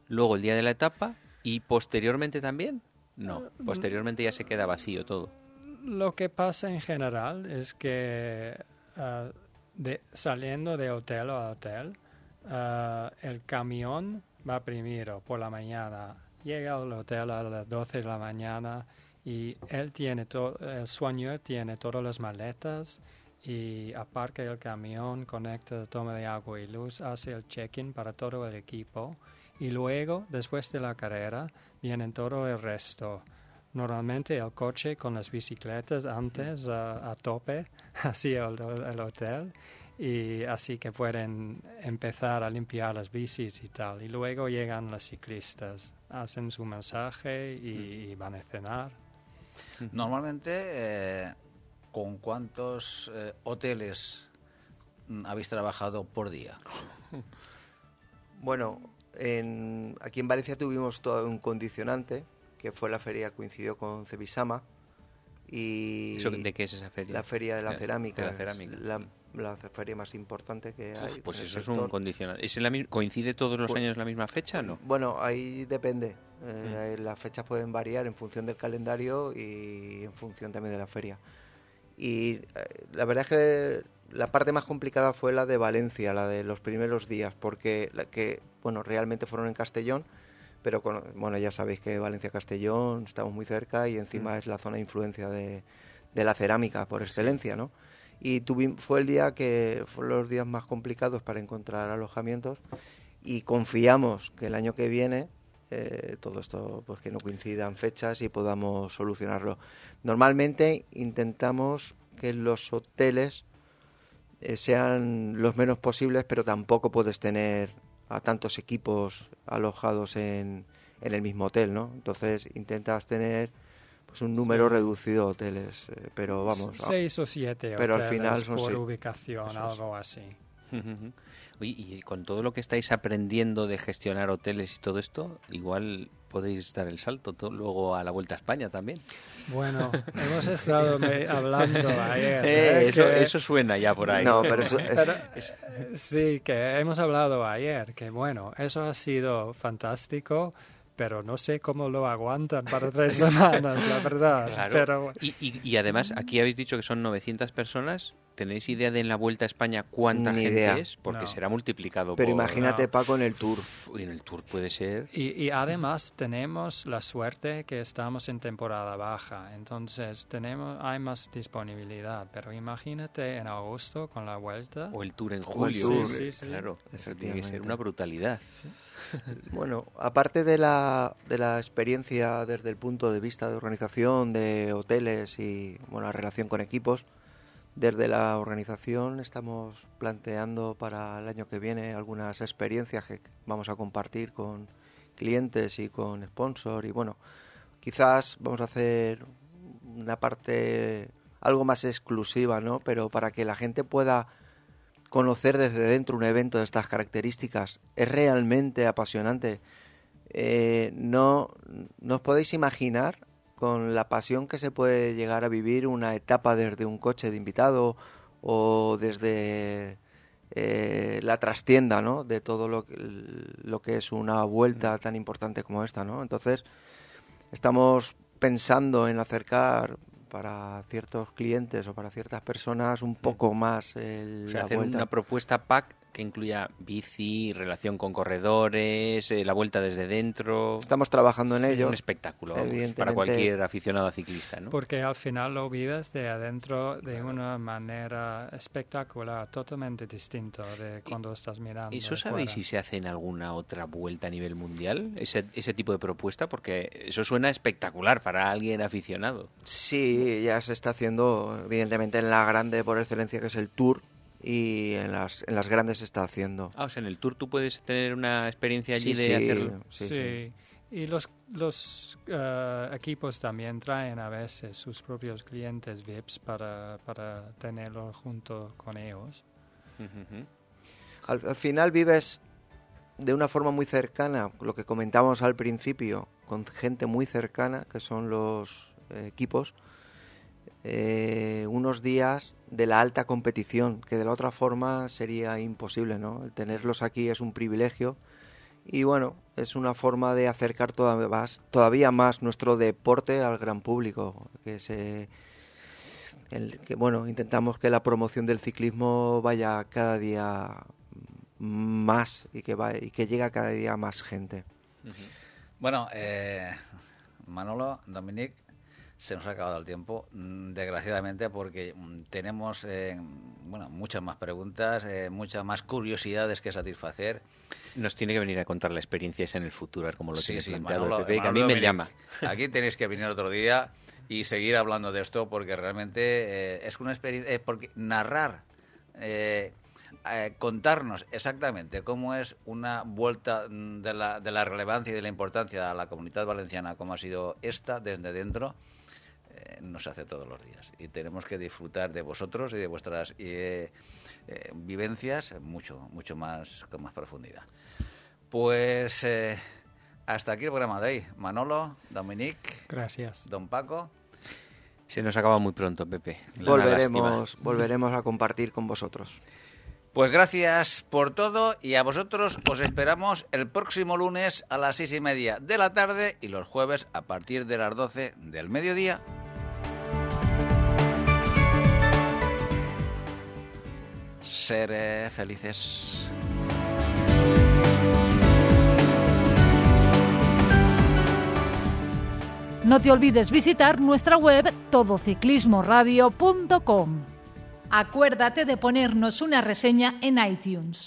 luego el día de la etapa y posteriormente también. No, posteriormente ya se queda vacío todo. Lo que pasa en general es que ah, saliendo de hotel a hotel, ah, el camión va primero por la mañana, llega al hotel a las 12 de la mañana y él tiene todo, el sueño tiene todas las maletas y aparca el camión, conecta toma de agua y luz, hace el check-in para todo el equipo y luego, después de la carrera, vienen todo el resto. Normalmente el coche con las bicicletas antes a, a tope hacia el, el hotel y así que pueden empezar a limpiar las bicis y tal. Y luego llegan los ciclistas, hacen su mensaje y, y van a cenar. Normalmente, eh, ¿con cuántos eh, hoteles mm, habéis trabajado por día? Bueno, en, aquí en Valencia tuvimos todo un condicionante, que fue la feria coincidió con Cebisama. Y ¿Eso ¿De qué es esa feria? La feria de la cerámica. de la es cerámica. La, la feria más importante que hay. Pues eso es un sector. condicionante. ¿Es la ¿Coincide todos los Pues- años la misma fecha no? Bueno, ahí depende. Mm. Eh, Las fechas pueden variar en función del calendario y en función también de la feria. Y eh, la verdad es que la parte más complicada fue la de Valencia, la de los primeros días, porque la que, bueno, realmente fueron en Castellón, pero con- bueno, ya sabéis que Valencia-Castellón estamos muy cerca y encima es la zona de influencia de, de la cerámica por excelencia, ¿no? Y tuvim- fue el día que fueron los días más complicados para encontrar alojamientos y confiamos que el año que viene eh, todo esto pues que no coincidan fechas y podamos solucionarlo. Normalmente intentamos que los hoteles eh, sean los menos posibles, pero tampoco puedes tener a tantos equipos alojados en, en el mismo hotel, ¿no? Entonces intentas tener pues un número reducido de hoteles, eh, pero vamos. Seis o siete pero al hoteles final son por seis. ubicación, Eso es. algo así. Oye, y con todo lo que estáis aprendiendo de gestionar hoteles y todo esto, igual podéis dar el salto to- luego a la Vuelta a España también. Bueno, hemos estado hablando ayer. Eh, ¿eh? eso, que- eso suena ya por ahí. No, pero eso es- Pero, sí, que hemos hablado ayer, que bueno, eso ha sido fantástico, pero no sé cómo lo aguantan para tres semanas, la verdad. Claro. Pero Y, y- y además, aquí habéis dicho que son 900 personas. ¿Tenéis idea de en la Vuelta a España cuánta Ni gente idea. es? Porque No. será multiplicado pero por... imagínate, no. Paco, en el tour. En el Tour puede ser... Y, y además tenemos la suerte que estamos en temporada baja, entonces tenemos hay más disponibilidad. Pero imagínate en agosto con la vuelta. O el Tour en julio. Sí, sí, sí. Claro, eso tiene que ser Efectivamente. una brutalidad. Bueno, aparte de la, de la experiencia desde el punto de vista de organización de hoteles y bueno, la relación con equipos, desde la organización estamos planteando para el año que viene algunas experiencias que vamos a compartir con clientes y con sponsor y bueno, quizás vamos a hacer una parte algo más exclusiva, ¿no? Pero para que la gente pueda conocer desde dentro un evento de estas características es realmente apasionante. Eh, no, no os podéis imaginar con la pasión que se puede llegar a vivir una etapa desde un coche de invitado o desde eh, la trastienda, ¿no? De todo lo que, lo que es una vuelta tan importante como esta, ¿no? Entonces, estamos pensando en acercar para ciertos clientes o para ciertas personas un poco más el, O sea, la hacer vuelta. una propuesta pack que incluya bici, relación con corredores, eh, la vuelta desde dentro. Estamos trabajando en Sí, ello. Un espectáculo vamos, para cualquier aficionado a ciclista, ¿no? Porque al final lo vives de adentro de una manera espectacular, totalmente distinto de cuando estás mirando. ¿Eso sabéis si se hace en alguna otra vuelta a nivel mundial? Ese, ese tipo de propuesta, porque eso suena espectacular para alguien aficionado. Sí, ya se está haciendo, evidentemente, en la grande por excelencia, que es el Tour, y en las, en las grandes se está haciendo. Ah, o sea, en el Tour tú puedes tener una experiencia allí Sí, de sí, hacerlo. sí, Sí, sí. y los, los eh, equipos también traen a veces sus propios clientes VIPs para, para tenerlo junto con ellos. Al final vives de una forma muy cercana, lo que comentábamos al principio, con gente muy cercana, que son los eh, equipos, eh, unos días de la alta competición, que de la otra forma sería imposible, ¿no? Tenerlos aquí es un privilegio y bueno, es una forma de acercar todavía más, todavía más nuestro deporte al gran público, que se que bueno, intentamos que la promoción del ciclismo vaya cada día más y que va, y que llegue cada día más gente. Bueno, eh, Manolo, Dominic, se nos ha acabado el tiempo, mm, desgraciadamente, porque mm, tenemos eh, bueno, muchas más preguntas, eh, muchas más curiosidades que satisfacer. Nos tiene que venir a contar la experiencia esa en el futuro, cómo lo Sí, tiene sí, planteado Manolo- el PP, que a mí me llama. Aquí tenéis que venir otro día y seguir hablando de esto porque realmente eh, es una experiencia, porque narrar, eh, eh, contarnos exactamente cómo es una vuelta mm, de la, de la relevancia y de la importancia a la comunidad valenciana como ha sido esta desde dentro, eh, no se hace todos los días y tenemos que disfrutar de vosotros y de vuestras eh, eh, vivencias mucho, mucho más con más profundidad. Pues eh, hasta aquí el programa de hoy. Manolo, Dominic, Gracias. Don Paco. Se nos acaba muy pronto, Pepe. Volveremos, volveremos a compartir con vosotros. Pues gracias por todo y a vosotros os esperamos el próximo lunes a las seis y media de la tarde y los jueves a partir de las doce del mediodía. Seré felices. No te olvides visitar nuestra web todociclismoradio.com. Acuérdate de ponernos una reseña en iTunes.